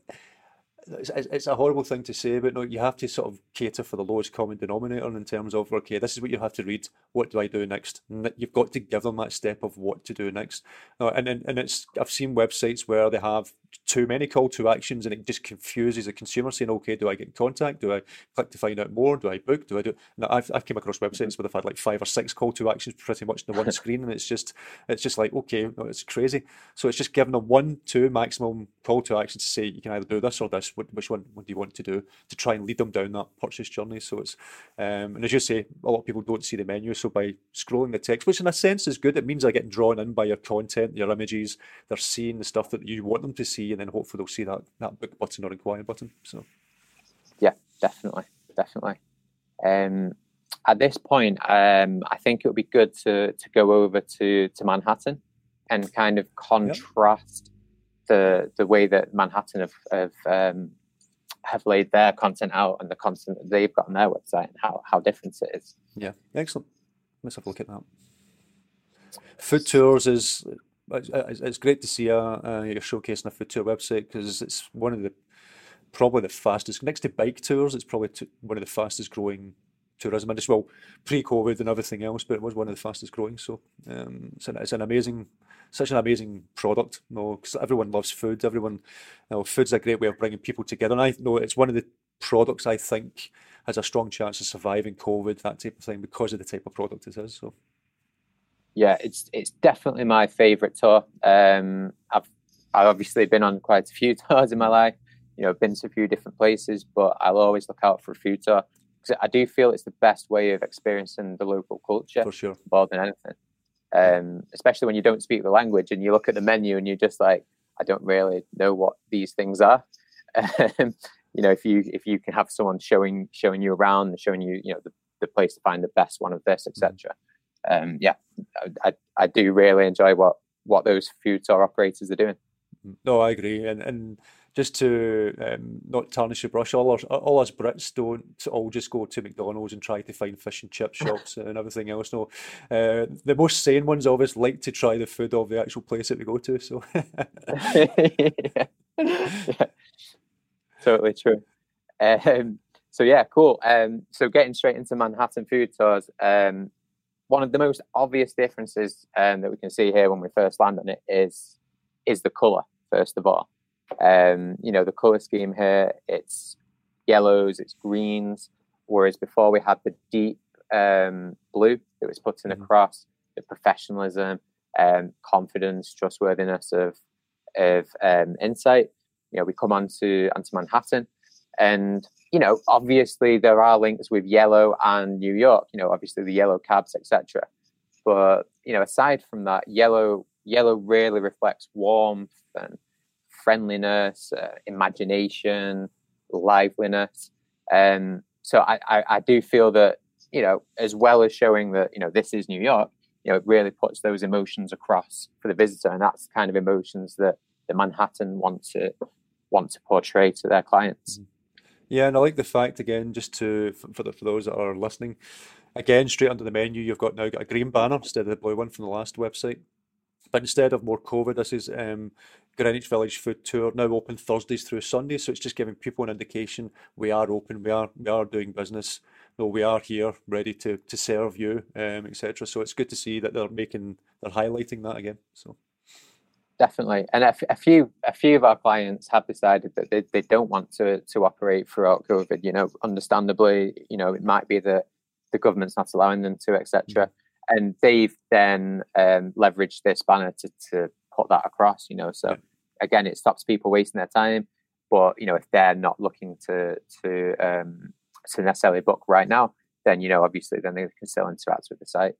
Speaker 1: it's, it's a horrible thing to say, but no, you have to sort of cater for the lowest common denominator in terms of okay, this is what you have to read. What do I do next? You've got to give them that step of what to do next. Uh, and and, and it's I've seen websites where they have too many call to actions and it just confuses the consumer saying, okay, do I get in contact? Do I click to find out more? Do I book? Do I do? Now I've I've came across websites where they've had like five or six call to actions pretty much in the one <laughs> screen, and it's just it's just like okay, no, it's crazy. So it's just giving them one, two maximum call to action to say you can either do this or this. Which one would you want to do to try and lead them down that purchase journey? So it's um, and as you say, a lot of people don't see the menu, so by scrolling the text, which in a sense is good, it means they're getting drawn in by your content, your images. They're seeing the stuff that you want them to see, and then hopefully they'll see that that book button or inquire button. So
Speaker 2: yeah, definitely, definitely. Um, at this point, um, I think it would be good to to go over to to Manhattan and kind of contrast the the way that Manhattan have have, um, have laid their content out and the content that they've got on their website and how how different it is.
Speaker 1: Yeah, excellent. Let's have a look at that. Food tours is it's, great to see uh, uh, you're showcasing a food tour website because it's one of the probably the fastest next to bike tours. It's probably one of the fastest growing tourism industry. Well, pre-COVID and everything else, but it was one of the fastest growing. So um, it's, an, it's an amazing, such an amazing product. You know, because everyone loves food. Everyone, you know, food's a great way of bringing people together. And I know it's one of the products I think has a strong chance of surviving COVID, that type of thing, because of the type of product it is. So.
Speaker 2: Yeah, it's it's definitely my favourite tour. Um, I've I've obviously been on quite a few <laughs> tours in my life. You know, been to a few different places, but I'll always look out for a food tour because I do feel it's the best way of experiencing the local culture
Speaker 1: for sure
Speaker 2: more than anything. Um, especially when you don't speak the language and you look at the menu and you're just like, I don't really know what these things are. <laughs> Um, you know, if you if you can have someone showing showing you around, showing you you know the, the place to find the best one of this, etc. Mm-hmm. Um, yeah, I, I do really enjoy what what those food tour operators are doing.
Speaker 1: Mm-hmm. No, I agree, and and just to um, not tarnish your brush, all us, all us Brits don't all just go to McDonald's and try to find fish and chip shops <laughs> and everything else. No, uh, the most sane ones always like to try the food of the actual place that we go to. So,
Speaker 2: yeah. <laughs> yeah. totally true. Um, so yeah, cool. Um, so getting straight into Manhattan food tours. Um, one of the most obvious differences um, that we can see here when we first land on it is is the color. First of all, um, you know, the color scheme here, it's yellows, it's greens, whereas before we had the deep um, blue that was putting mm-hmm. across the professionalism, um, confidence, trustworthiness of of um, insight. You know, we come on to onto Manhattan, and you know, obviously there are links with yellow and New York. You know, obviously the yellow cabs, etc. But you know, aside from that, yellow yellow really reflects warmth and friendliness, uh, imagination, liveliness. Um, so I, I, I do feel that you know, as well as showing that you know this is New York, you know, it really puts those emotions across for the visitor, and that's the kind of emotions that the Manhattan want to want to portray to their clients. Mm-hmm.
Speaker 1: Yeah, and I like the fact again, just to for the, for those that are listening, again, straight under the menu, you've got now got a green banner instead of the blue one from the last website. But instead of more COVID, this is um, Greenwich Village Food Tour now open Thursdays through Sundays. So it's just giving people an indication we are open, we are we are doing business. No, we are here, ready to to serve you, um, etc. So it's good to see that they're making they're highlighting that again. So
Speaker 2: definitely and a, a few a few of our clients have decided that they, they don't want to to operate throughout covid you know understandably you know it might be that the government's not allowing them to etc and they've then um, leveraged this banner to, to put that across. You know, so again, it stops people wasting their time. But you know, if they're not looking to to um, to necessarily book right now, then you know, obviously, then they can still interact with the site.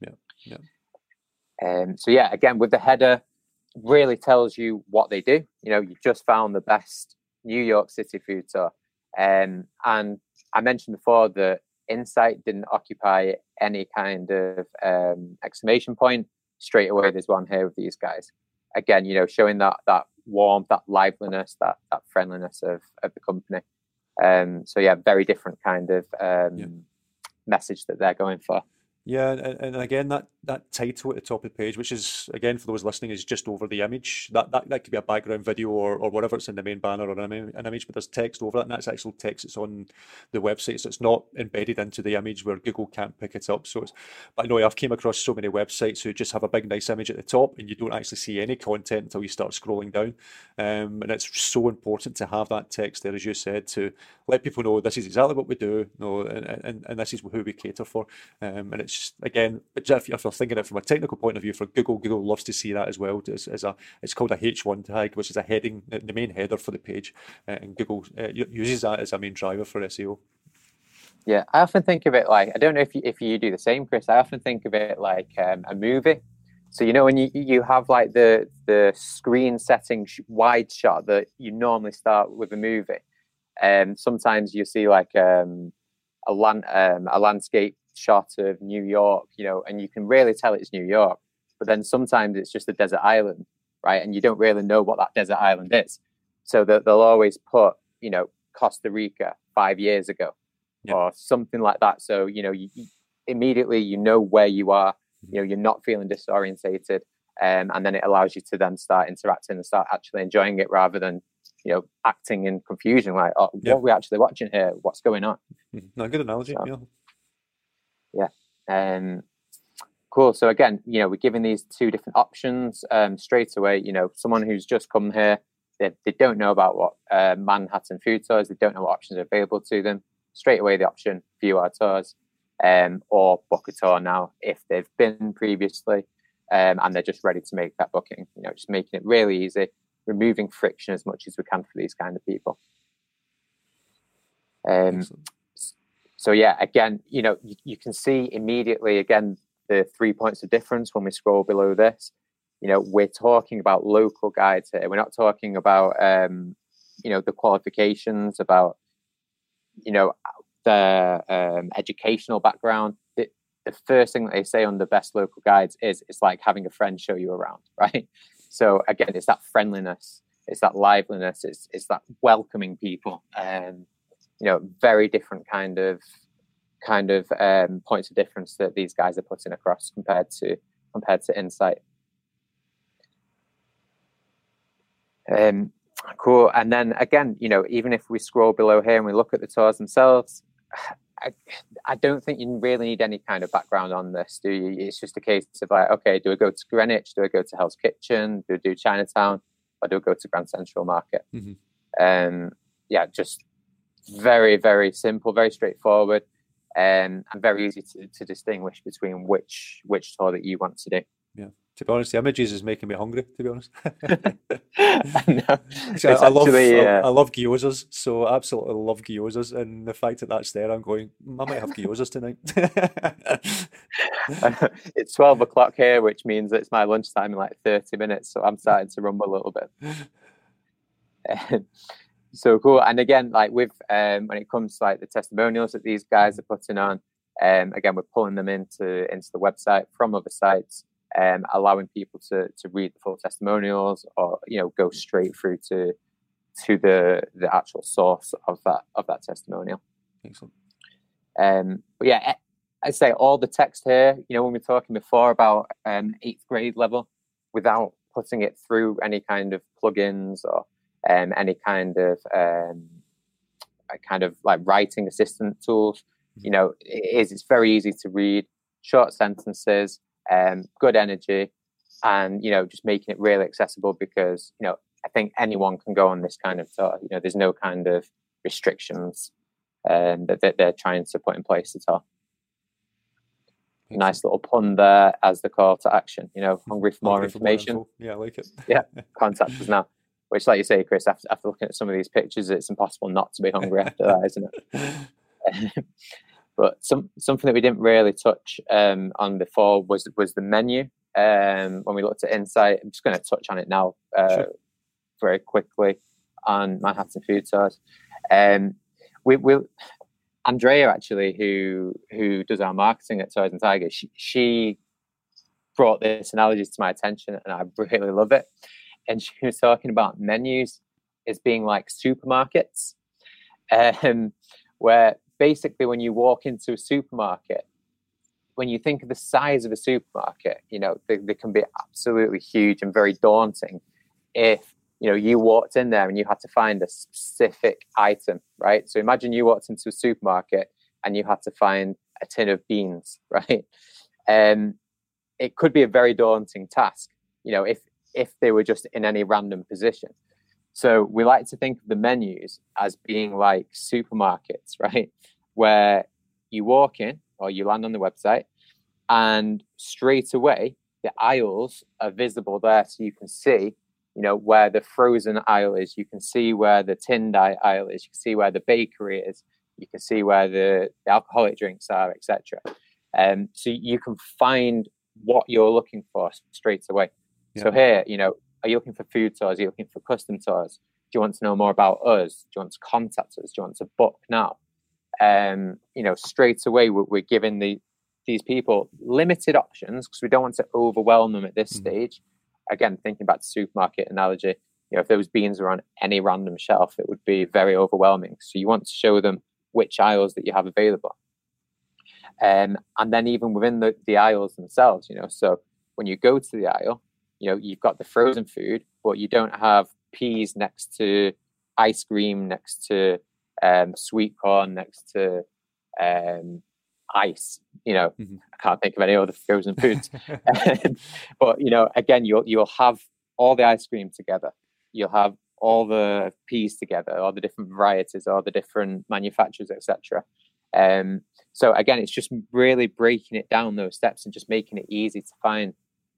Speaker 1: Yeah, yeah.
Speaker 2: Um, so yeah, again, with the header, really tells you what they do. You know, you just found the best New York City food tour, um, and I mentioned before that Insight didn't occupy any kind of um, exclamation point. Straight away, there's one here with these guys. Again, you know, showing that that warmth, that liveliness, that that friendliness of of the company. Um, so yeah, very different kind of um, yeah. message that they're going for.
Speaker 1: Yeah, and, and again, that, that title at the top of the page, which is again for those listening, is just over the image. That that, that could be a background video or, or whatever it's in the main banner or an, image, but there's text over it, and that's actual text that's on the website, so it's not embedded into the image where Google can't pick it up. So it's, but no, I've came across so many websites who just have a big nice image at the top, and you don't actually see any content until you start scrolling down. Um, and it's so important to have that text there, as you said, to let people know this is exactly what we do, you know, and, and, and this is who we cater for. Um, and it's just, again, if you're thinking it from a technical point of view for Google, Google loves to see that as well. As, as a, it's called a H1 tag, which is a heading, the main header for the page, uh, and Google uh, uses that as a main driver for SEO.
Speaker 2: Yeah, I often think of it like I don't know if you, if you do the same, Chris. I often think of it like um, a movie. So you know when you you have like the the screen setting wide shot that you normally start with a movie, and um, sometimes you see like um, a land um, a landscape shot of New York, you know, and you can really tell it's New York. But then sometimes it's just a desert island, right? And you don't really know what that desert island is. So that they'll always put, you know, Costa Rica five years ago yeah. or something like that. So, you know, you, you, immediately you know where you are, mm-hmm. you know, you're not feeling disorientated. Um, and then it allows you to then start interacting and start actually enjoying it rather than you know acting in confusion like oh, yeah. what are we actually watching here what's going on
Speaker 1: mm-hmm. no good analogy so, yeah
Speaker 2: yeah. Um, cool. So again, you know, we're giving these two different options um, straight away. You know, someone who's just come here, they, they don't know about what uh, Manhattan food tours, they don't know what options are available to them. Straight away, the option view our tours um, or book a tour now if they've been previously um, and they're just ready to make that booking. You know, just making it really easy, removing friction as much as we can for these kind of people. Um, so yeah, again, you know, you, you, can see immediately again the three points of difference when we scroll below this. You know, we're talking about local guides here. We're not talking about um, you know the qualifications, about you know the um, educational background. The, the first thing that they say on the best local guides is it's like having a friend show you around, <laughs> right? So again, it's that friendliness, it's that liveliness, it's it's that welcoming people. Um, you know very different kind of kind of um, points of difference that these guys are putting across compared to compared to insight. Um, cool. And then again, you know, even if we scroll below here and we look at the tours themselves, I, I don't think you really need any kind of background on this, do you? It's just a case of like, okay, do I go to Greenwich? Do I go to Hell's Kitchen? Do I do Chinatown? Or do I go to Grand Central Market? Mm-hmm. Um, yeah, just very, very simple, very straightforward, um, and very easy to, to distinguish between which which tour that you want to do.
Speaker 1: Yeah. To be honest, the images is making me hungry. To be honest, <laughs> <laughs>
Speaker 2: no,
Speaker 1: so I, love actually, uh... I, I, love gyozas, so I absolutely love gyozas, and the fact that that's there, I'm going. I might have gyozas tonight. <laughs>
Speaker 2: it's twelve o'clock here, which means it's my lunchtime in like thirty minutes, so I'm starting to rumble a little bit so cool. And again, like with um, when it comes to like the testimonials that these guys are putting on, um, again, we're pulling them into into the website from other sites, um, allowing people to to read the full testimonials or you know go straight through to to the the actual source of that of that testimonial.
Speaker 1: Excellent.
Speaker 2: Um, but yeah, I say all the text here. You know, when we are talking before about um, eighth grade level, without putting it through any kind of plugins or um, any kind of um, kind of like writing assistant tools. You know, it is it's very easy to read, short sentences, um, good energy, and you know, just making it really accessible because you know I think anyone can go on this kind of tour. You know, there's no kind of restrictions um, that, that they're trying to put in place at all. Nice little pun there as the call to action. You know, <laughs> hungry for more hungry information. For more
Speaker 1: yeah, I like it.
Speaker 2: yeah, <laughs> contact us now. Which, like you say, Chris, after, after looking at some of these pictures, it's impossible not to be hungry after that, isn't it? <laughs> but some something that we didn't really touch um, on before was was the menu. Um, when we looked at Insight, I'm just going to touch on it now uh, sure. very quickly on Manhattan Food Tours. Um, we will. Andrea actually, who who does our marketing at TourismTiger, she, she brought this analogy to my attention, and I really love it and <laughs> she was talking about menus as being like supermarkets, um, where basically when you walk into a supermarket, when you think of the size of a supermarket, you know, they, they can be absolutely huge and very daunting if you know you walked in there and you had to find a specific item right? So imagine you walked into a supermarket and you had to find a tin of beans <laughs> right? Um, it could be a very daunting task. You know if if they were just in any random position. So we like to think of the menus as being like supermarkets <laughs> right? Where you walk in or you land on the website and straight away the aisles are visible there so you can see you know where the frozen aisle is. You can see where the tinned aisle is. You can see where the bakery is. You can see where the, the alcoholic drinks are etc um, so you can find what you're looking for straight away yeah. so here you know are you looking for food tours are you looking for custom tours do you want to know more about us do you want to contact us do you want to book now um, you know straight away we're, we're giving the these people limited options because we don't want to overwhelm them at this mm-hmm. stage again, thinking back to supermarket analogy, you know, if those beans were on any random shelf, it would be very overwhelming. So you want to show them which aisles that you have available. Um, and then even within the, the aisles themselves, you know, so when you go to the aisle, you know, you've got the frozen food, but you don't have peas next to ice cream, next to um, sweet corn, next to um, ice. You know, mm-hmm. I can't think of any other frozen foods. <laughs> <laughs> but you know, again, you'll you'll have all the ice cream together. You'll have all the peas together, all the different varieties, all the different manufacturers, etc. Um, so again, it's just really breaking it down those steps and just making it easy to find.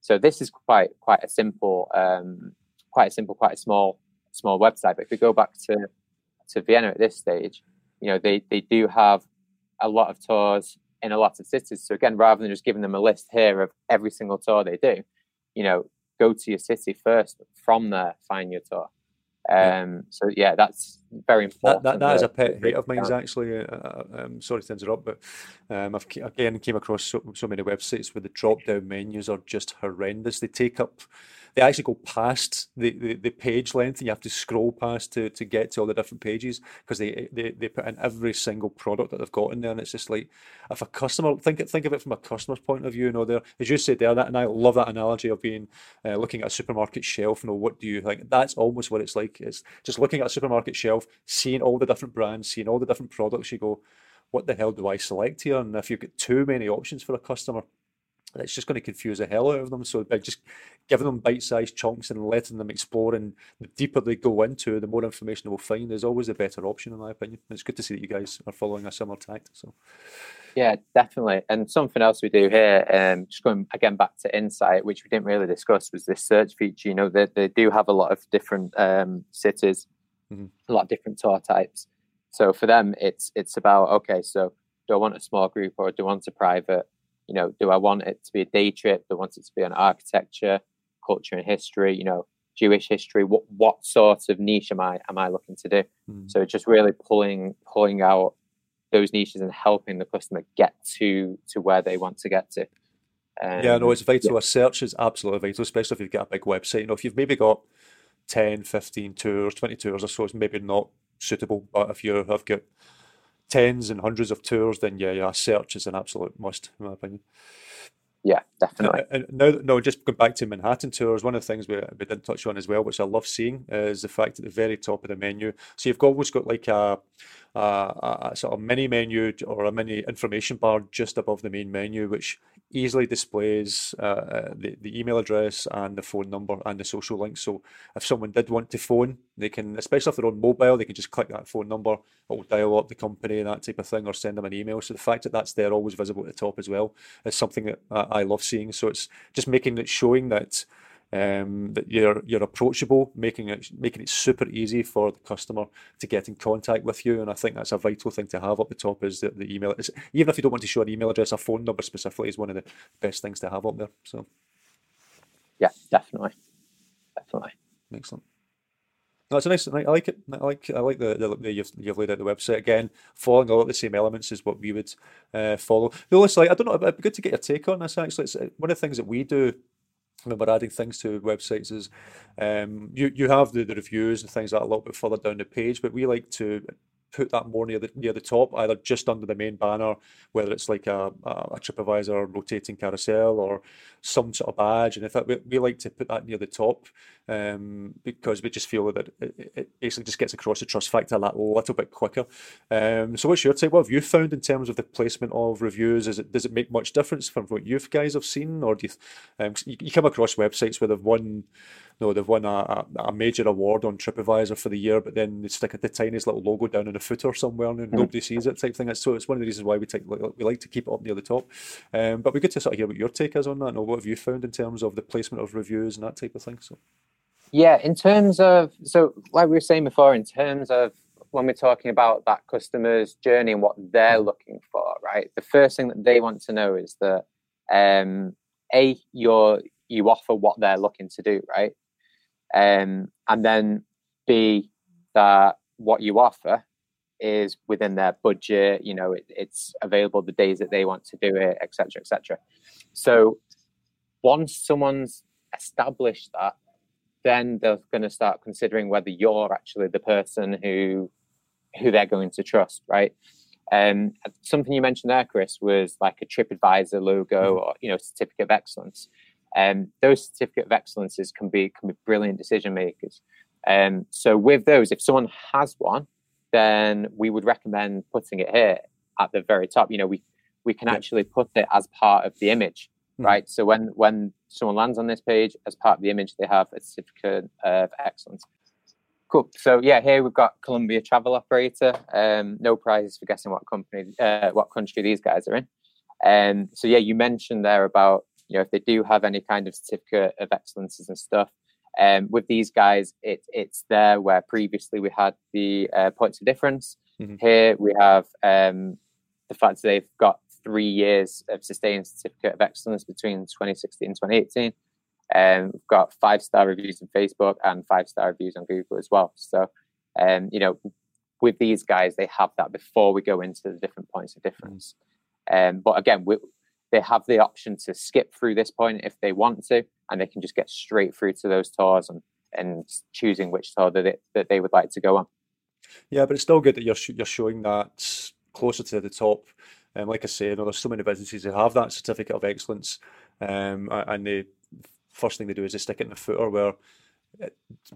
Speaker 2: So this is quite quite a simple, um, quite a simple, quite a small small website. But if we go back to to Vienna at this stage, you know they they do have a lot of tours in a lot of cities. So again, rather than just giving them a list here of every single tour they do, you know, go to your city first. From there, find your tour. Um, so yeah, that's very important.
Speaker 1: That, that, that is a pet hate of mine. Actually, uh, uh, um, sorry to interrupt, but um, I've again came across so, so many websites where the drop down menus are just horrendous. They take up they actually go past the, the, the, page length and you have to scroll past to, to get to all the different pages because they, they, they put in every single product that they've got in there and it's just like if a customer think think of it from a customer's point of view you know there as you said there that and I love that analogy of being uh, looking at a supermarket shelf you know what do you think? That's almost what it's like. It's just looking at a supermarket shelf seeing all the different brands seeing all the different products you go what the hell do I select here? And if you've got too many options for a customer it's just going to confuse the hell out of them. So by just giving them bite-sized chunks and letting them explore, and the deeper they go into, the more information they will find. Is always a better option, in my opinion. It's good to see that you guys are following a similar tact. So.
Speaker 2: Yeah, definitely. And something else we do here, um, just going again back to Insight, which we didn't really discuss, was this search feature. You know, they, they do have a lot of different um, cities, mm-hmm. a lot of different tour types. So for them, it's it's about okay, so do I want a small group or do I want a private? You know, do I want it to be a day trip? Do I want it to be on architecture, culture and history? You know, Jewish history. What what sort of niche am I am I looking to do? Mm. So just really pulling pulling out those niches and helping the customer get to to where they want to get to.
Speaker 1: Um, yeah, no, it's vital. Yeah. A search is absolutely vital, especially if you've got a big website. You know, if you've maybe got 10, 15 tours, 20 tours or so, it's maybe not suitable. But if you have got tens and hundreds of tours, then yeah, yeah, search is an absolute must, in my opinion.
Speaker 2: Yeah, definitely.
Speaker 1: And now, no, just going back to Manhattan tours, one of the things we, we didn't touch on as well, which I love seeing, is the fact at the very top of the menu. So you've always got like a, a, a sort of mini menu or a mini information bar just above the main menu, which easily displays uh, uh, the, the email address and the phone number and the social links. So if someone did want to phone, they can, especially if they're on mobile, they can just click that phone number, it'll dial up the company and that type of thing, or send them an email. So the fact that that's there, always visible at the top as well, is something that I love seeing. So it's just making it showing that um, that you're you're approachable, making it making it super easy for the customer to get in contact with you. And I think that's a vital thing to have up the top is the, the email. It's, even if you don't want to show an email address, a phone number specifically is one of the best things to have up there. So,
Speaker 2: yeah, definitely, definitely,
Speaker 1: excellent. No, it's a nice. I like it. I like. I like the, the, the you've, you've laid out the website again. Following a lot of the same elements is what we would uh, follow. The only I don't know. It'd be good to get your take on this. Actually, it's uh, one of the things that we do we're adding things to websites is um, you you have the, the reviews and things that are a little bit further down the page, but we like to put that more near the near the top, either just under the main banner, whether it's like a, a, TripAdvisor rotating carousel or some sort of badge. And if we, we like to put that near the top um, because we just feel that it, it, basically just gets across the trust factor that a little bit quicker. Um, so what's your take? What have you found in terms of the placement of reviews? Is it does it make much difference from what you guys have seen, or do you, um, you, you come across websites where they've won no, they've won a, a, major award on TripAdvisor for the year, but then they stick the tiniest little logo down in a footer somewhere and mm-hmm. nobody sees it type thing. So it's one of the reasons why we take we like to keep it up near the top. Um, but we get to sort of hear what your take is on that, and what have you found in terms of the placement of reviews and that type of thing. So.
Speaker 2: Yeah, in terms of so like we were saying before, in terms of when we're talking about that customer's journey and what they're looking for, right? The first thing that they want to know is that um, a you're you offer what they're looking to do, right? Um, and then B that what you offer is within their budget. You know, it, it's available the days that they want to do it, etc., etc. So once someone's established that, then they're going to start considering whether you're actually the person who who they're going to trust, right? Um, something you mentioned there, Chris, was like a TripAdvisor logo mm-hmm. or you know certificate of excellence. Um, those certificate of excellences can be can be brilliant decision makers. Um, so with those, if someone has one, then we would recommend putting it here at the very top. You know, we we can actually put it as part of the image, mm. right? So when when someone lands on this page, as part of the image, they have a certificate of excellence. Cool. So yeah, here we've got Colombia Travel Operator. Um, no prizes for guessing what company, uh, what country these guys are in. Um, so yeah, you mentioned there about you know, if they do have any kind of certificate of excellences and stuff, um, with these guys, it, it's there where previously we had the uh, points of difference. Mm-hmm. Here we have um, the fact that they've got three years of sustained certificate of excellence between 2016 and 2018. Um, we've got five star reviews on Facebook and five star reviews on Google as well. So, um, you know, with these guys, they have that before we go into the different points of difference. Um, but again, we, they have the option to skip through this point if they want to, and they can just get straight through to those tours and, and choosing which tour that, it, that they would like to go on.
Speaker 1: Yeah, but it's still good that you're you're showing that closer to the top. Um, like I say, you know, there's so many businesses who have that certificate of excellence, um, and the first thing they do is they stick it in the footer where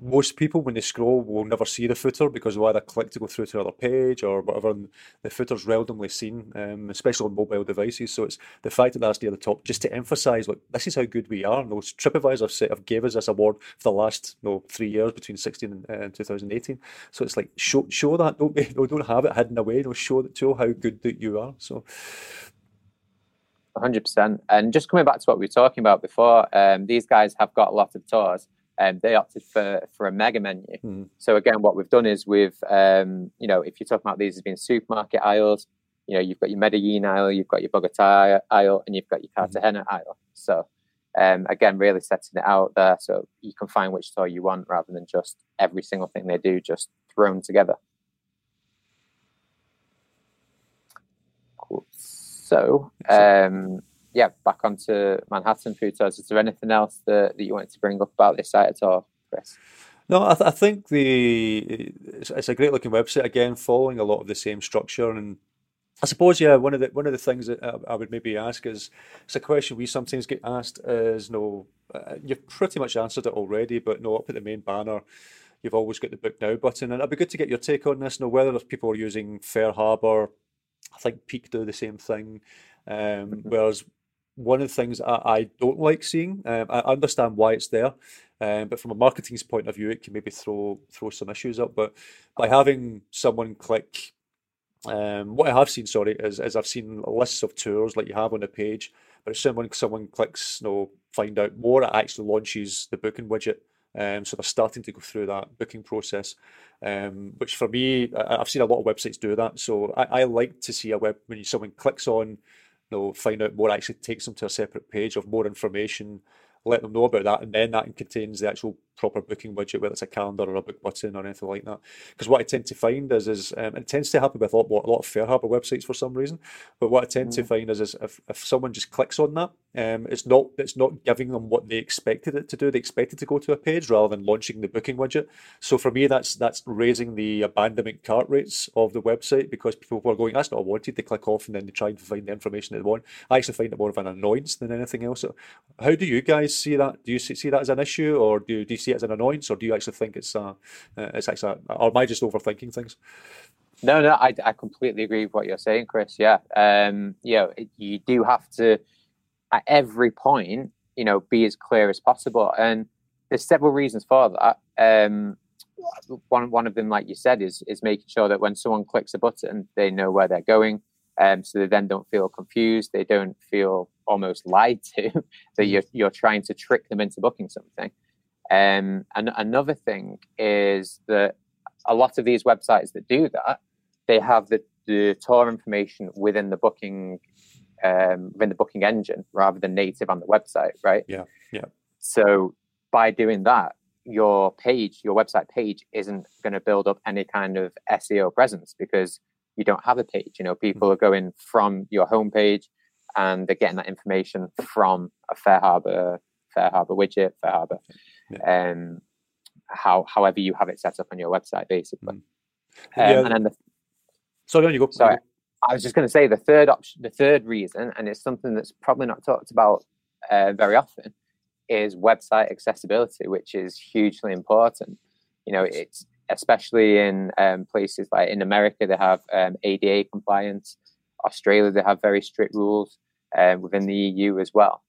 Speaker 1: most people when they scroll will never see the footer because they'll either click to go through to another page or whatever and the footer's randomly seen um, especially on mobile devices. So it's the fact that that's near the top just to emphasize look this is how good we are. No TripAdvisor set have gave us this award for the last no three years between 16 and uh, 2018 so it's like show show that. Don't be, <laughs> no, don't have it hidden away. No show that show how good that you are. So
Speaker 2: 100% and just coming back to what we were talking about before um, these guys have got a lot of tours um, they opted for for a mega menu. Mm. So again, what we've done is we've um, you know if you're talking about these as being supermarket aisles, you know you've got your Medellin aisle, you've got your Bogota aisle, and you've got your Cartagena mm. aisle. So um, again, really setting it out there so you can find which store you want rather than just every single thing they do just thrown together. Cool. So, um, yeah, back onto Manhattan Food Tours. Is there anything else that, that you wanted to bring up about this site at all, Chris?
Speaker 1: No, I, th- I think the it's, it's, a great looking website again, following a lot of the same structure. And I suppose, yeah, one of the one of the things that I, I would maybe ask is it's a question we sometimes get asked is no, uh, you've pretty much answered it already, but no, up at the main banner. You've always got the book now button, and it'd be good to get your take on this. Know whether people are using FareHarbor, I think Peek do the same thing. Um, mm-hmm. whereas one of the things I, I don't like seeing. Um, I understand why it's there, um, but from a marketing point of view, it can maybe throw throw some issues up. But by having someone click, um, what I have seen, sorry, is, is I've seen lists of tours like you have on a page, but if someone someone clicks, you know, find out more, it actually launches the booking widget. Um, so they're starting to go through that booking process, um, which for me, I, have seen a lot of websites do that. So I, I like to see a web when someone clicks on know, find out more, actually takes them to a separate page of more information, let them know about that, and then that contains the actual proper booking widget, whether it's a calendar or a book button or anything like that. Because what I tend to find is, is um, it tends to happen with a lot, a lot of FareHarbor websites for some reason. But what I tend mm. to find is, is if, if someone just clicks on that, um, it's not it's not giving them what they expected it to do. They expected to go to a page rather than launching the booking widget. So for me, that's that's raising the abandonment cart rates of the website because people are going, that's not what I wanted. They click off and then they try and find the information they want. I actually find it more of an annoyance than anything else. So how do you guys see that? Do you see, see that as an issue, or do do you see it as an annoyance, or do you actually think it's uh, it's actually, or am I just overthinking things?
Speaker 2: No, no, I, I completely agree with what you're saying, Chris. Yeah, um, you know, you do have to at every point, you know, be as clear as possible, and there's several reasons for that. Um, one one of them, like you said, is is making sure that when someone clicks a button, they know where they're going, um, so they then don't feel confused. They don't feel almost lied to <laughs> that you're you're trying to trick them into booking something. Um, and another thing is that a lot of these websites that do that, they have the, the tour information within the booking um, within the booking engine rather than native on the website, right?
Speaker 1: Yeah, yeah.
Speaker 2: So by doing that, your page, your website page, isn't going to build up any kind of SEO presence because you don't have a page. You know, people mm-hmm. are going from your homepage and they're getting that information from a FareHarbor, Fair Harbor widget, FareHarbor, yeah. um, how however you have it set up on your website, basically. Mm. Um,
Speaker 1: yeah. And then the sorry, on you go.
Speaker 2: Sorry, I was just going to say the third option, the third reason, and it's something that's probably not talked about uh, very often, is website accessibility, which is hugely important. You know, it's especially in um, places like in America, they have um, ADA compliance. Australia, they have very strict rules um, within the EU as well,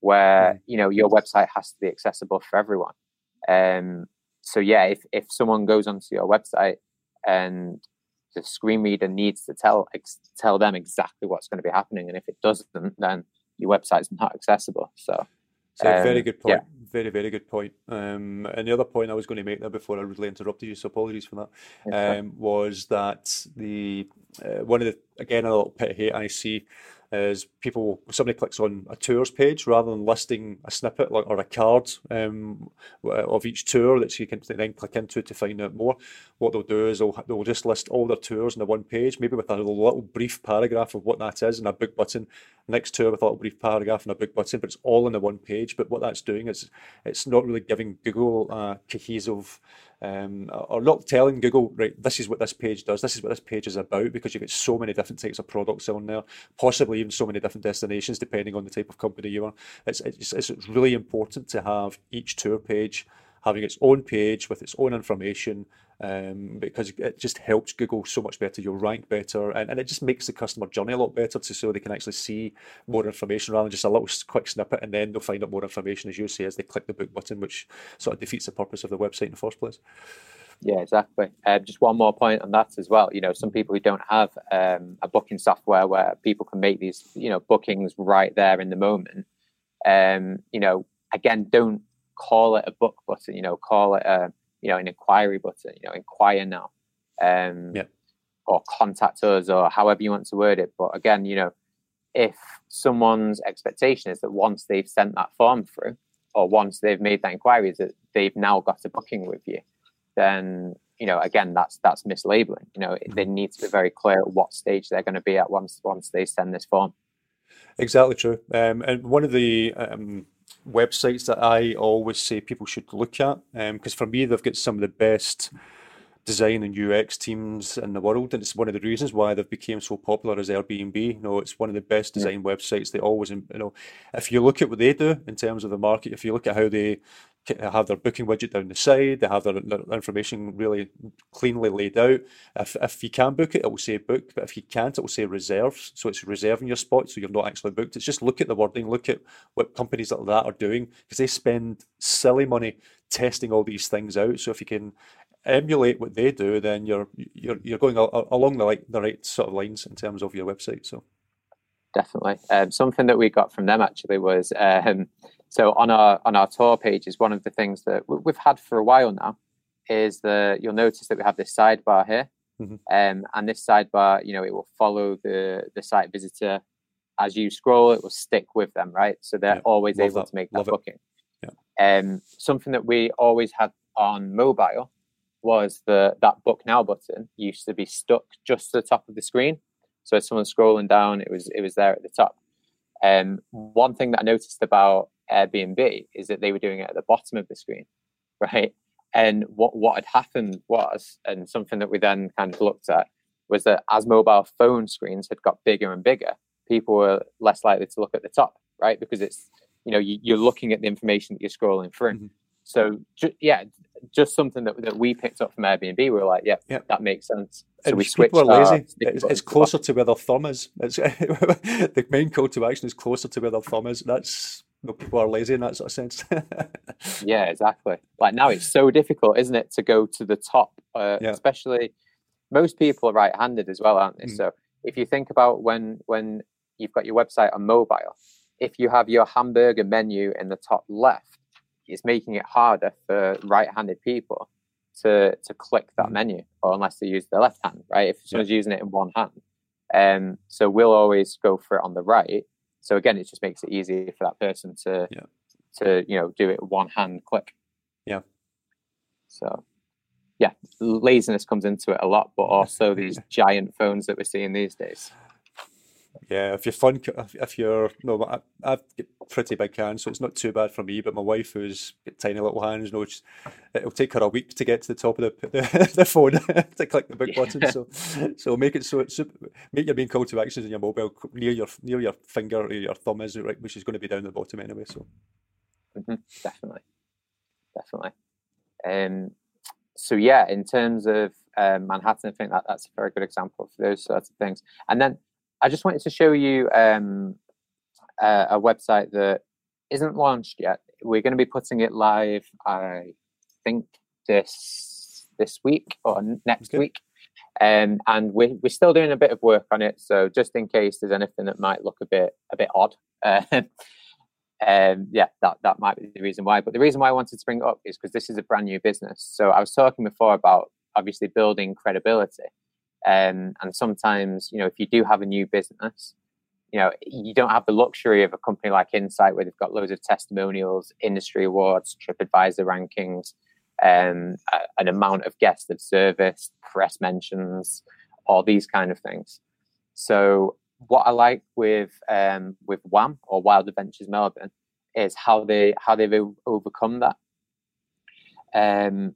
Speaker 2: where mm. you know your website has to be accessible for everyone. Um, so yeah, if if someone goes onto your website and the screen reader needs to tell ex- tell them exactly what's going to be happening, and if it doesn't, then your website's not accessible. So
Speaker 1: so um, very good point. Yeah. Very, very good point. Um, and the other point I was going to make there before I really interrupted you, so apologies for that, um, was that the uh, one of the again a little pet hate I see is people somebody clicks on a tours page rather than listing a snippet or a card um, of each tour that you can then click into to find out more. What they'll do is they'll, they'll just list all their tours on the one page, maybe with a little brief paragraph of what that is and a big button. Next tour with a little brief paragraph and a big button, but it's all in the one page. But what that's doing is it's not really giving Google a cohesive um, or not telling Google, right, this is what this page does, this is what this page is about, because you get so many different types of products on there, possibly even so many different destinations depending on the type of company you are. It's, it's, it's really important to have each tour page having its own page with its own information um, because it just helps Google so much better. You'll rank better, and, and it just makes the customer journey a lot better to so they can actually see more information rather than just a little quick snippet, and then they'll find out more information as you say as they click the book button, which sort of defeats the purpose of the website in the first place.
Speaker 2: Yeah, exactly. Uh, just one more point on that as well. You know, some people who don't have um, a booking software where people can make these, you know, bookings right there in the moment. Um, you know, again, don't call it a book button. You know, call it a you know, an inquiry button, you know, inquire now, um,
Speaker 1: yeah.
Speaker 2: or contact us, or however you want to word it. But again, you know, if someone's expectation is that once they've sent that form through, or once they've made that inquiry, is that they've now got a booking with you, then you know, again, that's that's mislabeling. You know, mm-hmm. they need to be very clear at what stage they're going to be at once once they send this form.
Speaker 1: Exactly true. Um, and one of the um, websites that I always say people should look at because um, for me they've got some of the best design and UX teams in the world, and it's one of the reasons why they've become so popular as Airbnb. You know, it's one of the best design yeah. websites. They always, you know, if you look at what they do in terms of the market, if you look at how they have their booking widget down the side. They have their, their, information really cleanly laid out. If, if you can book it, it will say book, but if you can't, it will say reserve. So it's reserving your spot, so you're not actually booked. It's just look at the wording, look at what companies like that are doing, because they spend silly money testing all these things out. So if you can emulate what they do, then you're you're you're going along the like the right sort of lines in terms of your website. So
Speaker 2: definitely, um, something that we got from them actually was. Um, so on our on our tour pages, one of the things that we've had for a while now is that you'll notice that we have this sidebar here, mm-hmm. um, and this sidebar, you know, it will follow the the site visitor as you scroll. It will stick with them, right? So they're yeah, always able that. to make that love booking.
Speaker 1: Yeah.
Speaker 2: Um, something that we always had on mobile was the that book now button used to be stuck just to the top of the screen. So as someone's scrolling down, it was it was there at the top. Um, one thing that I noticed about Airbnb is that they were doing it at the bottom of the screen, <laughs> right? And what what had happened was, and something that we then kind of looked at was that as mobile phone screens had got bigger and bigger, people were less likely to look at the top, right? Because it's you know you, are looking at the information that you're scrolling through. Mm-hmm. So ju- yeah, just something that, that we picked up from Airbnb. We were like, yeah,
Speaker 1: yep.
Speaker 2: that makes sense. So
Speaker 1: and
Speaker 2: we switched.
Speaker 1: People are lazy. It's, it's closer to where their thumb is. It's, <laughs> the main call to action is closer to where their thumb is. That's you know, people are lazy in that sort of sense. <laughs>
Speaker 2: yeah, exactly. Like now, it's so difficult, isn't it, to go to the top? Uh,
Speaker 1: yeah.
Speaker 2: Especially, most people are right-handed as well, aren't they? Mm. So if you think about when when you've got your website on mobile, if you have your hamburger menu in the top left, it's making it harder for right-handed people to to click that mm. menu, or unless they use their left hand, right? If someone's yeah. using it in one hand, um, so we'll always go for it on the right so again, it just makes it easier for that person to
Speaker 1: yeah.
Speaker 2: to you know do it one hand click.
Speaker 1: Yeah.
Speaker 2: So yeah, laziness comes into it a lot, but <laughs> also these giant phones that we're seeing these days.
Speaker 1: Yeah, if you're fun, if you're no, I, I've got pretty big hands, so it's not too bad for me. But my wife, who's got tiny little hands, knows it'll take her a week to get to the top of the <laughs> the, the phone <laughs> to click the big yeah. button. So, so make it so it's make your main call to actions in your mobile near your near your finger or your thumb is right, which is going to be down the bottom anyway. So,
Speaker 2: mm-hmm, definitely, definitely. Um, so yeah, in terms of um, Manhattan, I think that that's a very good example for those sorts of things. And then I just wanted to show you um, a, a, website that isn't launched yet. We're going to be putting it live, I think this this week or next okay. week, um, and we're we're still doing a bit of work on it. So just in case there's anything that might look a bit a bit odd, uh, <laughs> um, yeah, that that might be the reason why. But the reason why I wanted to bring it up is because this is a brand new business. So I was talking before about obviously building credibility. Um, and sometimes, you know, if you do have a new business, you know, you don't have the luxury of a company like Insight where they've got loads of testimonials, industry awards, TripAdvisor rankings, um, an amount of guests of service, press mentions, all these kind of things. So what I like with um, with WAM or Wild Adventures Melbourne is how they how they've overcome that. Um,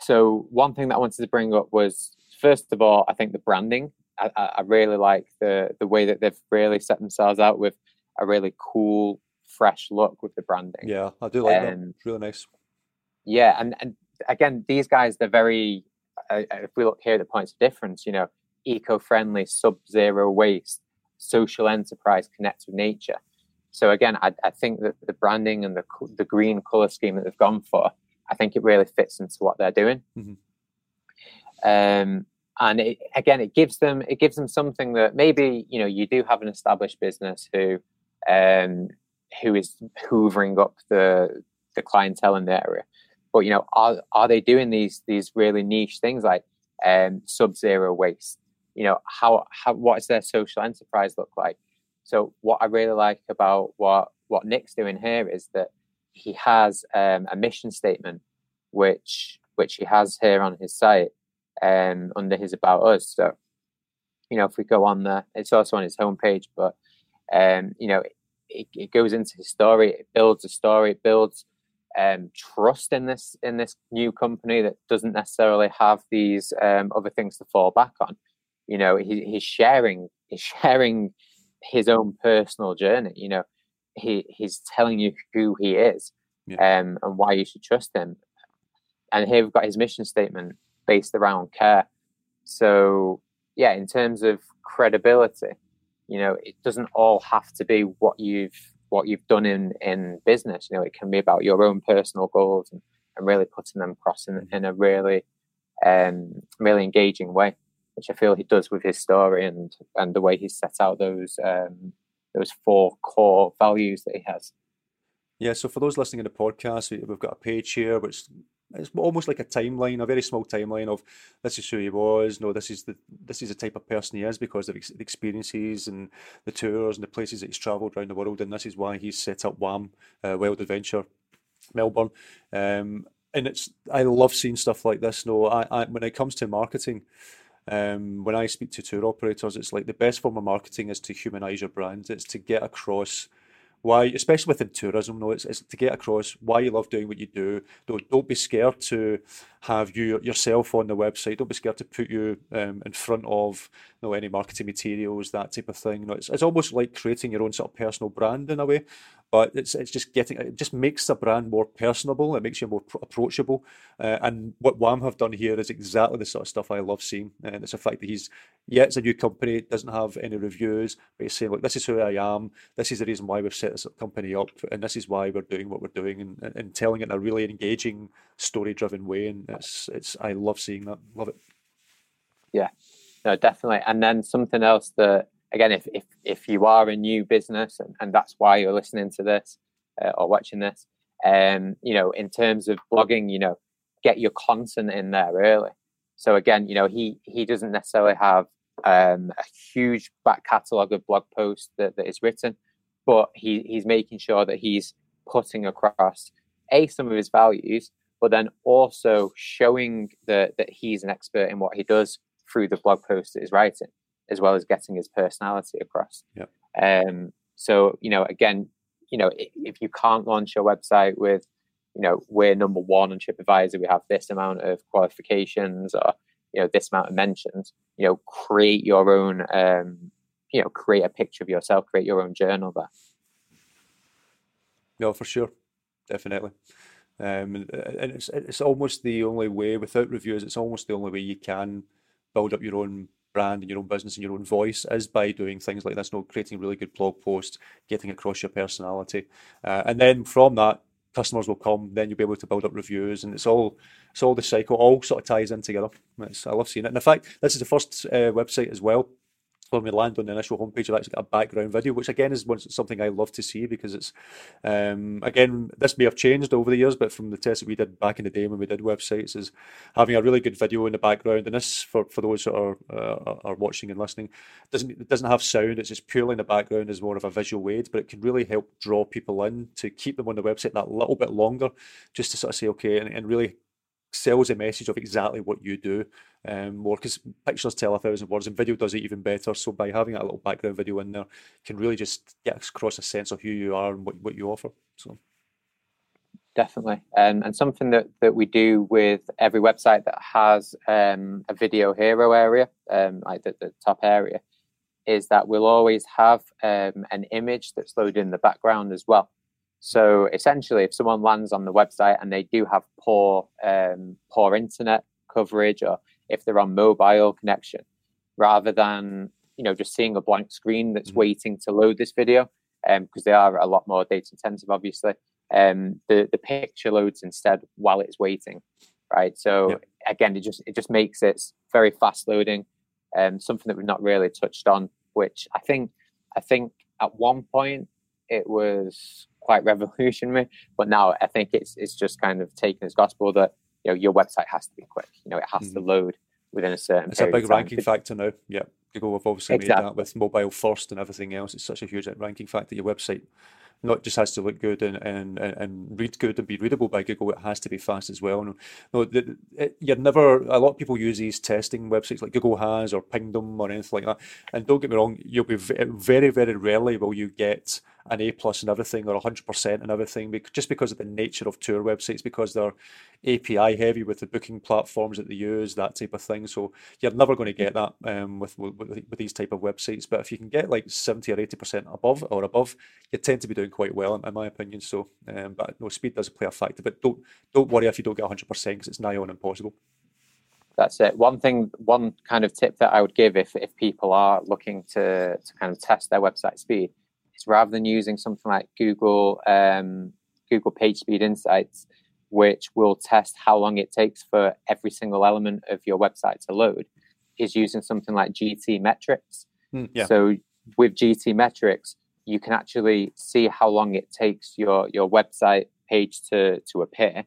Speaker 2: so one thing that I wanted to bring up was first of all, I think the branding. I, I really like the the way that they've really set themselves out with a really cool, fresh look with the branding.
Speaker 1: Yeah, I do like um, that. It's really nice.
Speaker 2: Yeah, and and again, these guys they're very. Uh, uh, if we look here at the points of difference, you know, eco-friendly, sub-zero waste, social enterprise, connect with nature. So again, I, I think that the branding and the the green color scheme that they've gone for, I think it really fits into what they're doing.
Speaker 1: Mm-hmm.
Speaker 2: Um, and it, again, it gives them it gives them something that maybe you know you do have an established business who um, who is hoovering up the the clientele in the area, but you know are are they doing these these really niche things like um, sub zero waste? You know how how what does their social enterprise look like? So what I really like about what what Nick's doing here is that he has um, a mission statement, which which he has here on his site, um, under his About Us. So, you know, if we go on there, it's also on his homepage, but, um, you know, it, it goes into his story, it builds a story, it builds um, trust in this in this new company that doesn't necessarily have these um, other things to fall back on. You know, he, he's sharing he's sharing his own personal journey. You know, he he's telling you who he is
Speaker 1: yeah.
Speaker 2: um, and why you should trust him. And here we've got his mission statement based around care. So yeah, in terms of credibility, you know, it doesn't all have to be what you've what you've done in in business. You know, it can be about your own personal goals and, and really putting them across in, in a really um really engaging way, which I feel he does with his story and and the way he set out those um those four core values that he has.
Speaker 1: Yeah, so for those listening in the podcast, we've got a page here which it's almost like a timeline, a very small timeline of this is who he was. No, this is the this is the type of person he is because of the experiences and the tours and the places that he's travelled around the world, and this is why he's set up WAM uh, Wild Adventure Melbourne. Um, and it's I love seeing stuff like this. No, I, I when it comes to marketing, um, when I speak to tour operators, it's like the best form of marketing is to humanize your brand. It's to get across why, especially within tourism, no, it's, it's to get across why you love doing what you do. Don't, don't be scared to have you yourself on the website. Don't be scared to put you um, in front of you know, any marketing materials, that type of thing. You know, it's, it's almost like creating your own sort of personal brand in a way but it's it's just getting it just makes the brand more personable. It makes you more approachable. Uh, and what WAM have done here is exactly the sort of stuff I love seeing. And it's the fact that he's yeah, it's a new company, doesn't have any reviews, but he's saying, look, this is who I am. This is the reason why we've set this company up, and this is why we're doing what we're doing, and, and telling it in a really engaging, story-driven way. And it's it's I love seeing that. Love it.
Speaker 2: Yeah, no, definitely. And then something else that again, if if if you are a new business and, and that's why you're listening to this uh, or watching this, um, you know, in terms of blogging, you know, get your content in there early. So again, you know, he he doesn't necessarily have um, a huge back catalogue of blog posts that, that is written, but he he's making sure that he's putting across a some of his values, but then also showing that that he's an expert in what he does through the blog posts that he's writing as well as getting his personality across.
Speaker 1: Yeah.
Speaker 2: Um, so you know, again, you know, if, if you can't launch your website with, you know, we're number one on TripAdvisor, we have this amount of qualifications or you know this amount of mentions. You know, create your own. Um, you know, create a picture of yourself, create your own journal there.
Speaker 1: No, for sure, definitely. Um, and it's it's almost the only way without reviews. It's almost the only way you can build up your own brand and your own business and your own voice is by doing things like this, you know, creating really good blog posts, getting across your personality, uh, and then from that, customers will come. Then you'll be able to build up reviews, and it's all it's all the cycle, all sort of ties in together. It's, I love seeing it. And in fact, this is the first uh, website as well when we land on the initial homepage, I've actually got a background video, which again is something I love to see because it's, um, again, this may have changed over the years, but from the test that we did back in the day when we did websites, is having a really good video in the background. And this, for, for those that are uh, are watching and listening, doesn't it doesn't have sound. It's just purely in the background as more of a visual aid, but it can really help draw people in to keep them on the website that little bit longer, just to sort of say okay, and, and really sells a message of exactly what you do um, more because pictures tell a thousand words and video does it even better. So by having a little background video in there can really just get across a sense of who you are and what, what you offer. So
Speaker 2: definitely um, and something that, that we do with every website that has um, a video hero area um, like the, the top area is that we'll always have um, an image that's loaded in the background as well so essentially, if someone lands on the website and they do have poor um, poor internet coverage, or if they're on mobile connection, rather than you know just seeing a blank screen that's mm-hmm. waiting to load this video, because um, they are a lot more data intensive, obviously, um, the the picture loads instead while it's waiting, right? So yeah. again, it just it just makes it very fast loading, um, something that we've not really touched on, which I think I think at one point it was quite revolutionary. But now I think it's it's just kind of taken as gospel that you know your website has to be quick. You know, it has mm-hmm. to load within a certain.
Speaker 1: It's a big ranking factor now. Yeah, Google have obviously exactly. made that with mobile first and everything else. It's such a huge ranking factor. Your website not just has to look good and, and, and read good and be readable by Google, it has to be fast as well. No, the, it, you're never, a lot of people use these testing websites like Google has or Pingdom or anything like that. And don't get me wrong, you'll be very, very rarely will you get an A plus and everything or 100% and everything, just because of the nature of tour websites, because they're API heavy with the booking platforms that they use, that type of thing. So you're never going to get that um, with, with, with these type of websites. But if you can get like 70 or 80% above or above, you tend to be doing quite well, in my opinion. So, um, but no, speed does play a factor. But don't don't worry if you don't get 100% because it's nigh on impossible.
Speaker 2: That's it. One thing, one kind of tip that I would give if, if people are looking to, to kind of test their website speed is rather than using something like Google um, Google PageSpeed Insights, which will test how long it takes for every single element of your website to load, is using something like GTmetrix.
Speaker 1: Mm, yeah.
Speaker 2: So with GTmetrix, you can actually see how long it takes your your website page to to appear,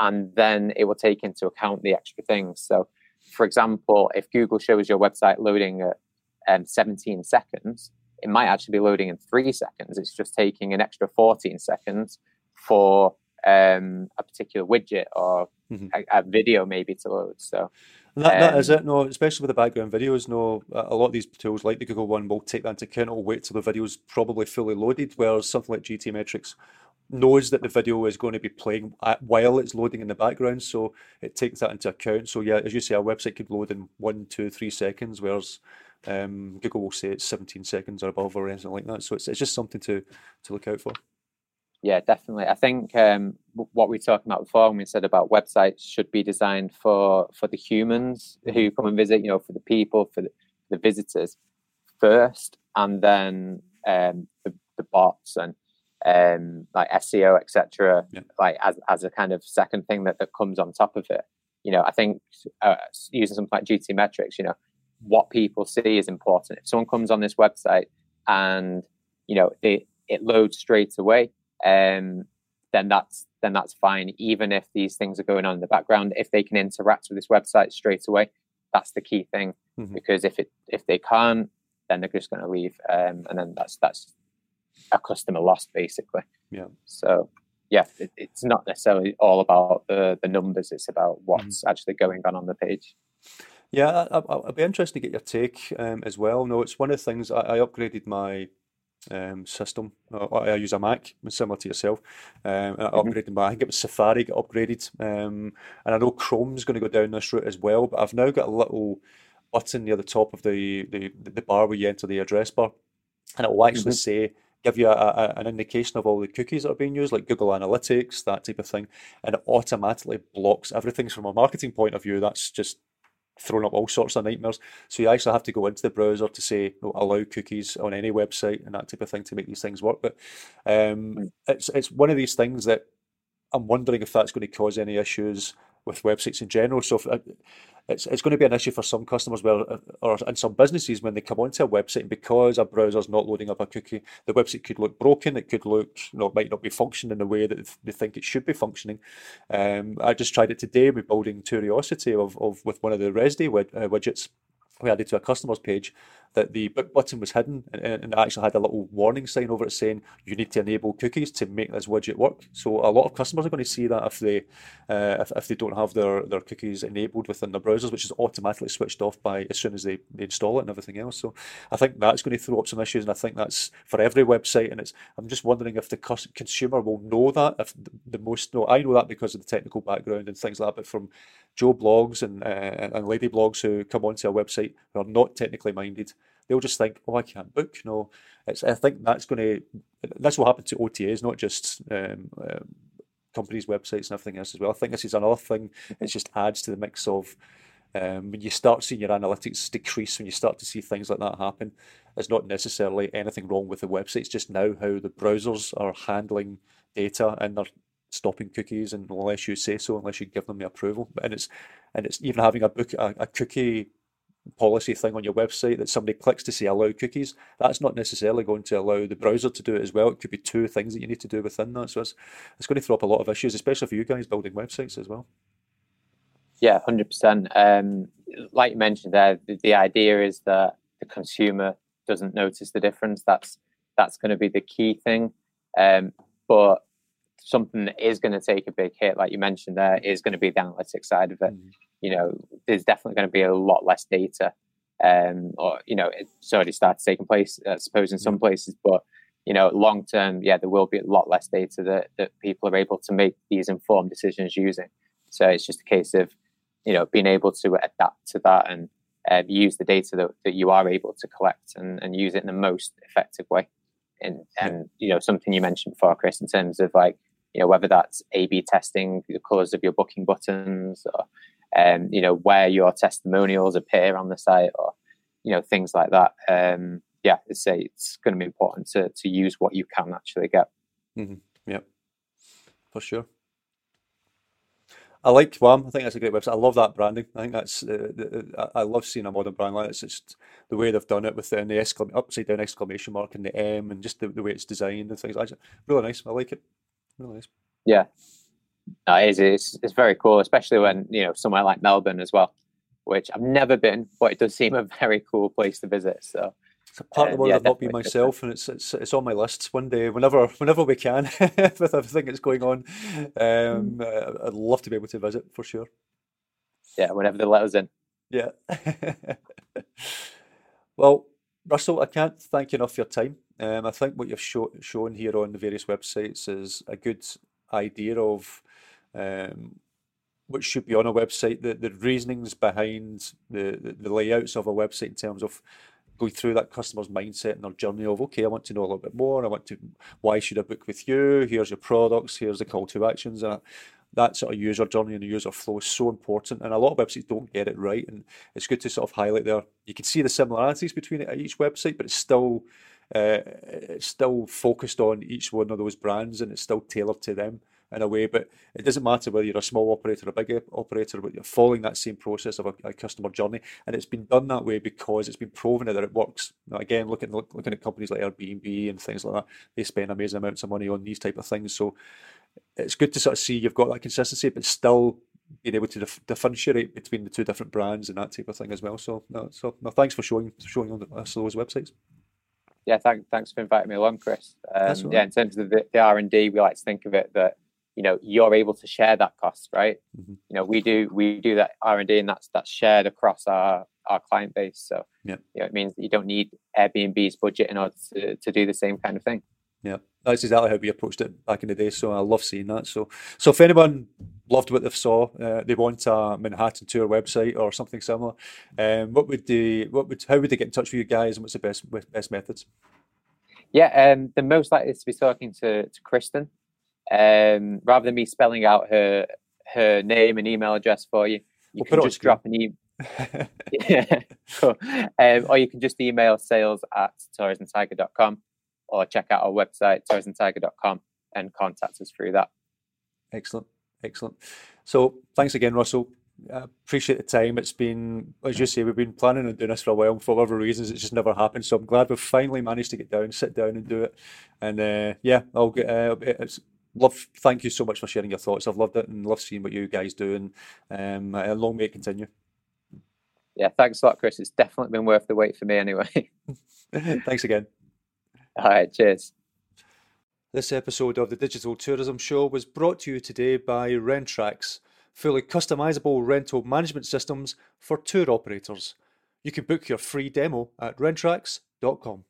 Speaker 2: and then it will take into account the extra things. So, for example, if Google shows your website loading at um, 17 seconds, it might actually be loading in three seconds. It's just taking an extra 14 seconds for um, a particular widget or mm-hmm. a, a, video maybe to load. So
Speaker 1: that, um, that is um, it. No, especially with the background videos. No, a lot of these tools, like the Google one, will take that into account. It'll wait till the video is probably fully loaded. Whereas something like GTmetrix knows that the video is going to be playing while it's loading in the background, so it takes that into account. So yeah, as you say, a website could load in one, two, three seconds, whereas um, Google will say it's 17 seconds or above or anything like that. So it's, it's just something to to look out for.
Speaker 2: Yeah, definitely. I think um, what we talked about before when we said about websites should be designed for for the humans who mm-hmm. come and visit. You know, for the people, for the, the visitors first, and then um, the, the bots and um, like SEO, etc. Yeah. Like as as a kind of second thing that, that comes on top of it. You know, I think uh, using something like GTmetrix, you know, what people see is important. If someone comes on this website and you know they, it loads straight away, um, then that's then that's fine. Even if these things are going on in the background, if they can interact with this website straight away, that's the key thing. Mm-hmm. Because if it if they can't, then they're just going to leave, um, and then that's that's a customer lost basically.
Speaker 1: Yeah.
Speaker 2: So yeah, it, it's not necessarily all about the the numbers. It's about what's mm-hmm. actually going on on the page.
Speaker 1: Yeah, I, would be interested to get your take um, as well. No, it's one of the things I, I upgraded my um, system. I, I, use a Mac, similar to yourself. Um, I mm-hmm. upgraded my, I think it was Safari got upgraded, um, and I know Chrome's going to go down this route as well. But I've now got a little button near the top of the the, the bar where you enter the address bar, and it will actually mm-hmm. say give you a, a, an indication of all the cookies that are being used, like Google Analytics, that type of thing, and it automatically blocks everything. from a marketing point of view, that's just thrown up all sorts of nightmares. So you actually have to go into the browser to say no, allow cookies on any website and that type of thing to make these things work. But um, hmm. it's it's one of these things that I'm wondering if that's going to cause any issues with websites in general. So if, uh, it's it's going to be an issue for some customers where, uh, or in some businesses when they come onto a website because a browser's not loading up a cookie, the website could look broken. It could look, you know, might not be functioning in the way that they think it should be functioning. Um, I just tried it today with building Curiosity of, of with one of the Rezdy uh, widgets we added to a customer's page that the book button was hidden and, and actually had a little warning sign over it saying you need to enable cookies to make this widget work. So a lot of customers are going to see that if they uh, if, if they don't have their, their cookies enabled within their browsers, which is automatically switched off by as soon as they, they install it and everything else. So I think that's going to throw up some issues, and I think that's for every website. And it's I'm just wondering if the consumer will know that. If the, the most no, I know that because of the technical background and things like that, but from Joe Bloggs and uh, and lady blogs who come onto a website who are not technically minded, they'll just think, "Oh, I can't book." No, it's. I think that's going to. That's what happened to OTAs, not just um, um, companies' websites and everything else as well. I think this is another thing. It just adds to the mix of um, when you start seeing your analytics decrease, when you start to see things like that happen, there's not necessarily anything wrong with the website. It's just now how the browsers are handling data and they're stopping cookies and unless you say so, unless you give them the approval. And it's and it's even having a book a, a cookie policy thing on your website that somebody clicks to say allow cookies, that's not necessarily going to allow the browser to do it as well. It could be two things that you need to do within that. So it's, it's going to throw up a lot of issues, especially for you guys building websites as well.
Speaker 2: Yeah, 100%. Um, like you mentioned there, the, the idea is that the consumer doesn't notice the difference. That's that's going to be the key thing. Um, but something that is going to take a big hit, like you mentioned there, is going to be the analytics side of it. Mm. You know, there's definitely going to be a lot less data, um, or you know, it's already started taking place, I suppose, in some places. But you know, long term, yeah, there will be a lot less data that that people are able to make these informed decisions using. So it's just a case of you know being able to adapt to that and uh, use the data that, that you are able to collect and, and use it in the most effective way. And and you know something you mentioned before, Chris, in terms of like you know whether that's A/B testing the colours of your booking buttons, or um, you know where your testimonials appear on the site, or you know things like that. Um, yeah, it's a, it's going to be important to to use what you can actually get.
Speaker 1: Mm-hmm. Yeah, for sure. I like WAM. I think that's a great website. I love that branding. I think that's. Uh, I love seeing a modern brand like. It's just the way they've done it with the, the exclam- upside down exclamation mark and the M, and just the, the way it's designed and things. Like that. Really nice. I like it. Really nice.
Speaker 2: Yeah, no, it is. It's, it's very cool, especially when you know somewhere like Melbourne as well, which I've never been, but it does seem a <laughs> very cool place to visit. So
Speaker 1: part of the
Speaker 2: Um,
Speaker 1: world
Speaker 2: yeah,
Speaker 1: I've not been myself, and it's it's it's on my list one day, whenever <laughs> whenever we can, <laughs> with everything that's going on. Um, uh, I'd love to be able to visit for sure.
Speaker 2: Yeah, whenever they let us in.
Speaker 1: Yeah. <laughs> Well, Russel, I can't thank you enough for your time. Um, I think what you've show, shown here on the various websites is a good idea of um, what should be on a website, the, the reasonings behind the, the, the layouts of a website in terms of going through that customer's mindset and their journey of, okay, I want to know a little bit more. I want to, why should I book with you? Here's your products. Here's the call to actions. And that sort of user journey and the user flow is so important. And a lot of websites don't get it right. And it's good to sort of highlight there. You can see the similarities between each website, but it's still uh, it's still focused on each one of those brands and it's still tailored to them in a way. But it doesn't matter whether you're a small operator or a big operator, but you're following that same process of a, a customer journey. And it's been done that way because it's been proven that it works. Now, again, looking look, looking at companies like Airbnb and things like that, they spend amazing amounts of money on these type of things. So it's good to sort of see you've got that consistency, but still being able to dif- differentiate between the two different brands and that type of thing as well. So, no, so no, thanks for showing showing us those websites.
Speaker 2: Yeah, thank, thanks for inviting me along, Chris. Um, yeah,
Speaker 1: right.
Speaker 2: in terms of the, the R and D, we like to think of it that you know you're able to share that cost, right?
Speaker 1: Mhm.
Speaker 2: You know, we do we do that R and D, and that's that's shared across our our client base. So
Speaker 1: Yeah.
Speaker 2: you know, it means that you don't need Airbnb's budget in order to, to do the same kind of thing.
Speaker 1: Yeah, that's exactly how we approached it back in the day. So I love seeing that. So, so if anyone loved what they saw, uh, they want a Manhattan tour website or something similar, um, what would they, what would, how would they get in touch with you guys, and what's the best best methods?
Speaker 2: Yeah, um, the most likely is to be talking to, to Kristen. Um, rather than me spelling out her her name and email address for you, you
Speaker 1: We'll
Speaker 2: can just drop an email. <laughs> yeah, cool. Um, or you can just email sales at tourismtiger.com or check out our website, tourismtiger.com, and contact us through that.
Speaker 1: Excellent, excellent. So thanks again, Russel. I appreciate the time. It's been, as you say, we've been planning on doing this for a while. and For whatever reasons, it's just never happened. So I'm glad we've finally managed to get down, sit down, and do it. And uh, yeah, I'll get. Uh, it's love. Thank you so much for sharing your thoughts. I've loved it and love seeing what you guys do. And um, and long may it continue.
Speaker 2: Yeah, thanks a lot, Chris. It's definitely been worth the wait for me anyway. <laughs>
Speaker 1: thanks again.
Speaker 2: All right, cheers.
Speaker 1: This episode of the Digital Tourism Show was brought to you today by Rentrax, fully customizable rental management systems for tour operators. You can book your free demo at rentrax.com.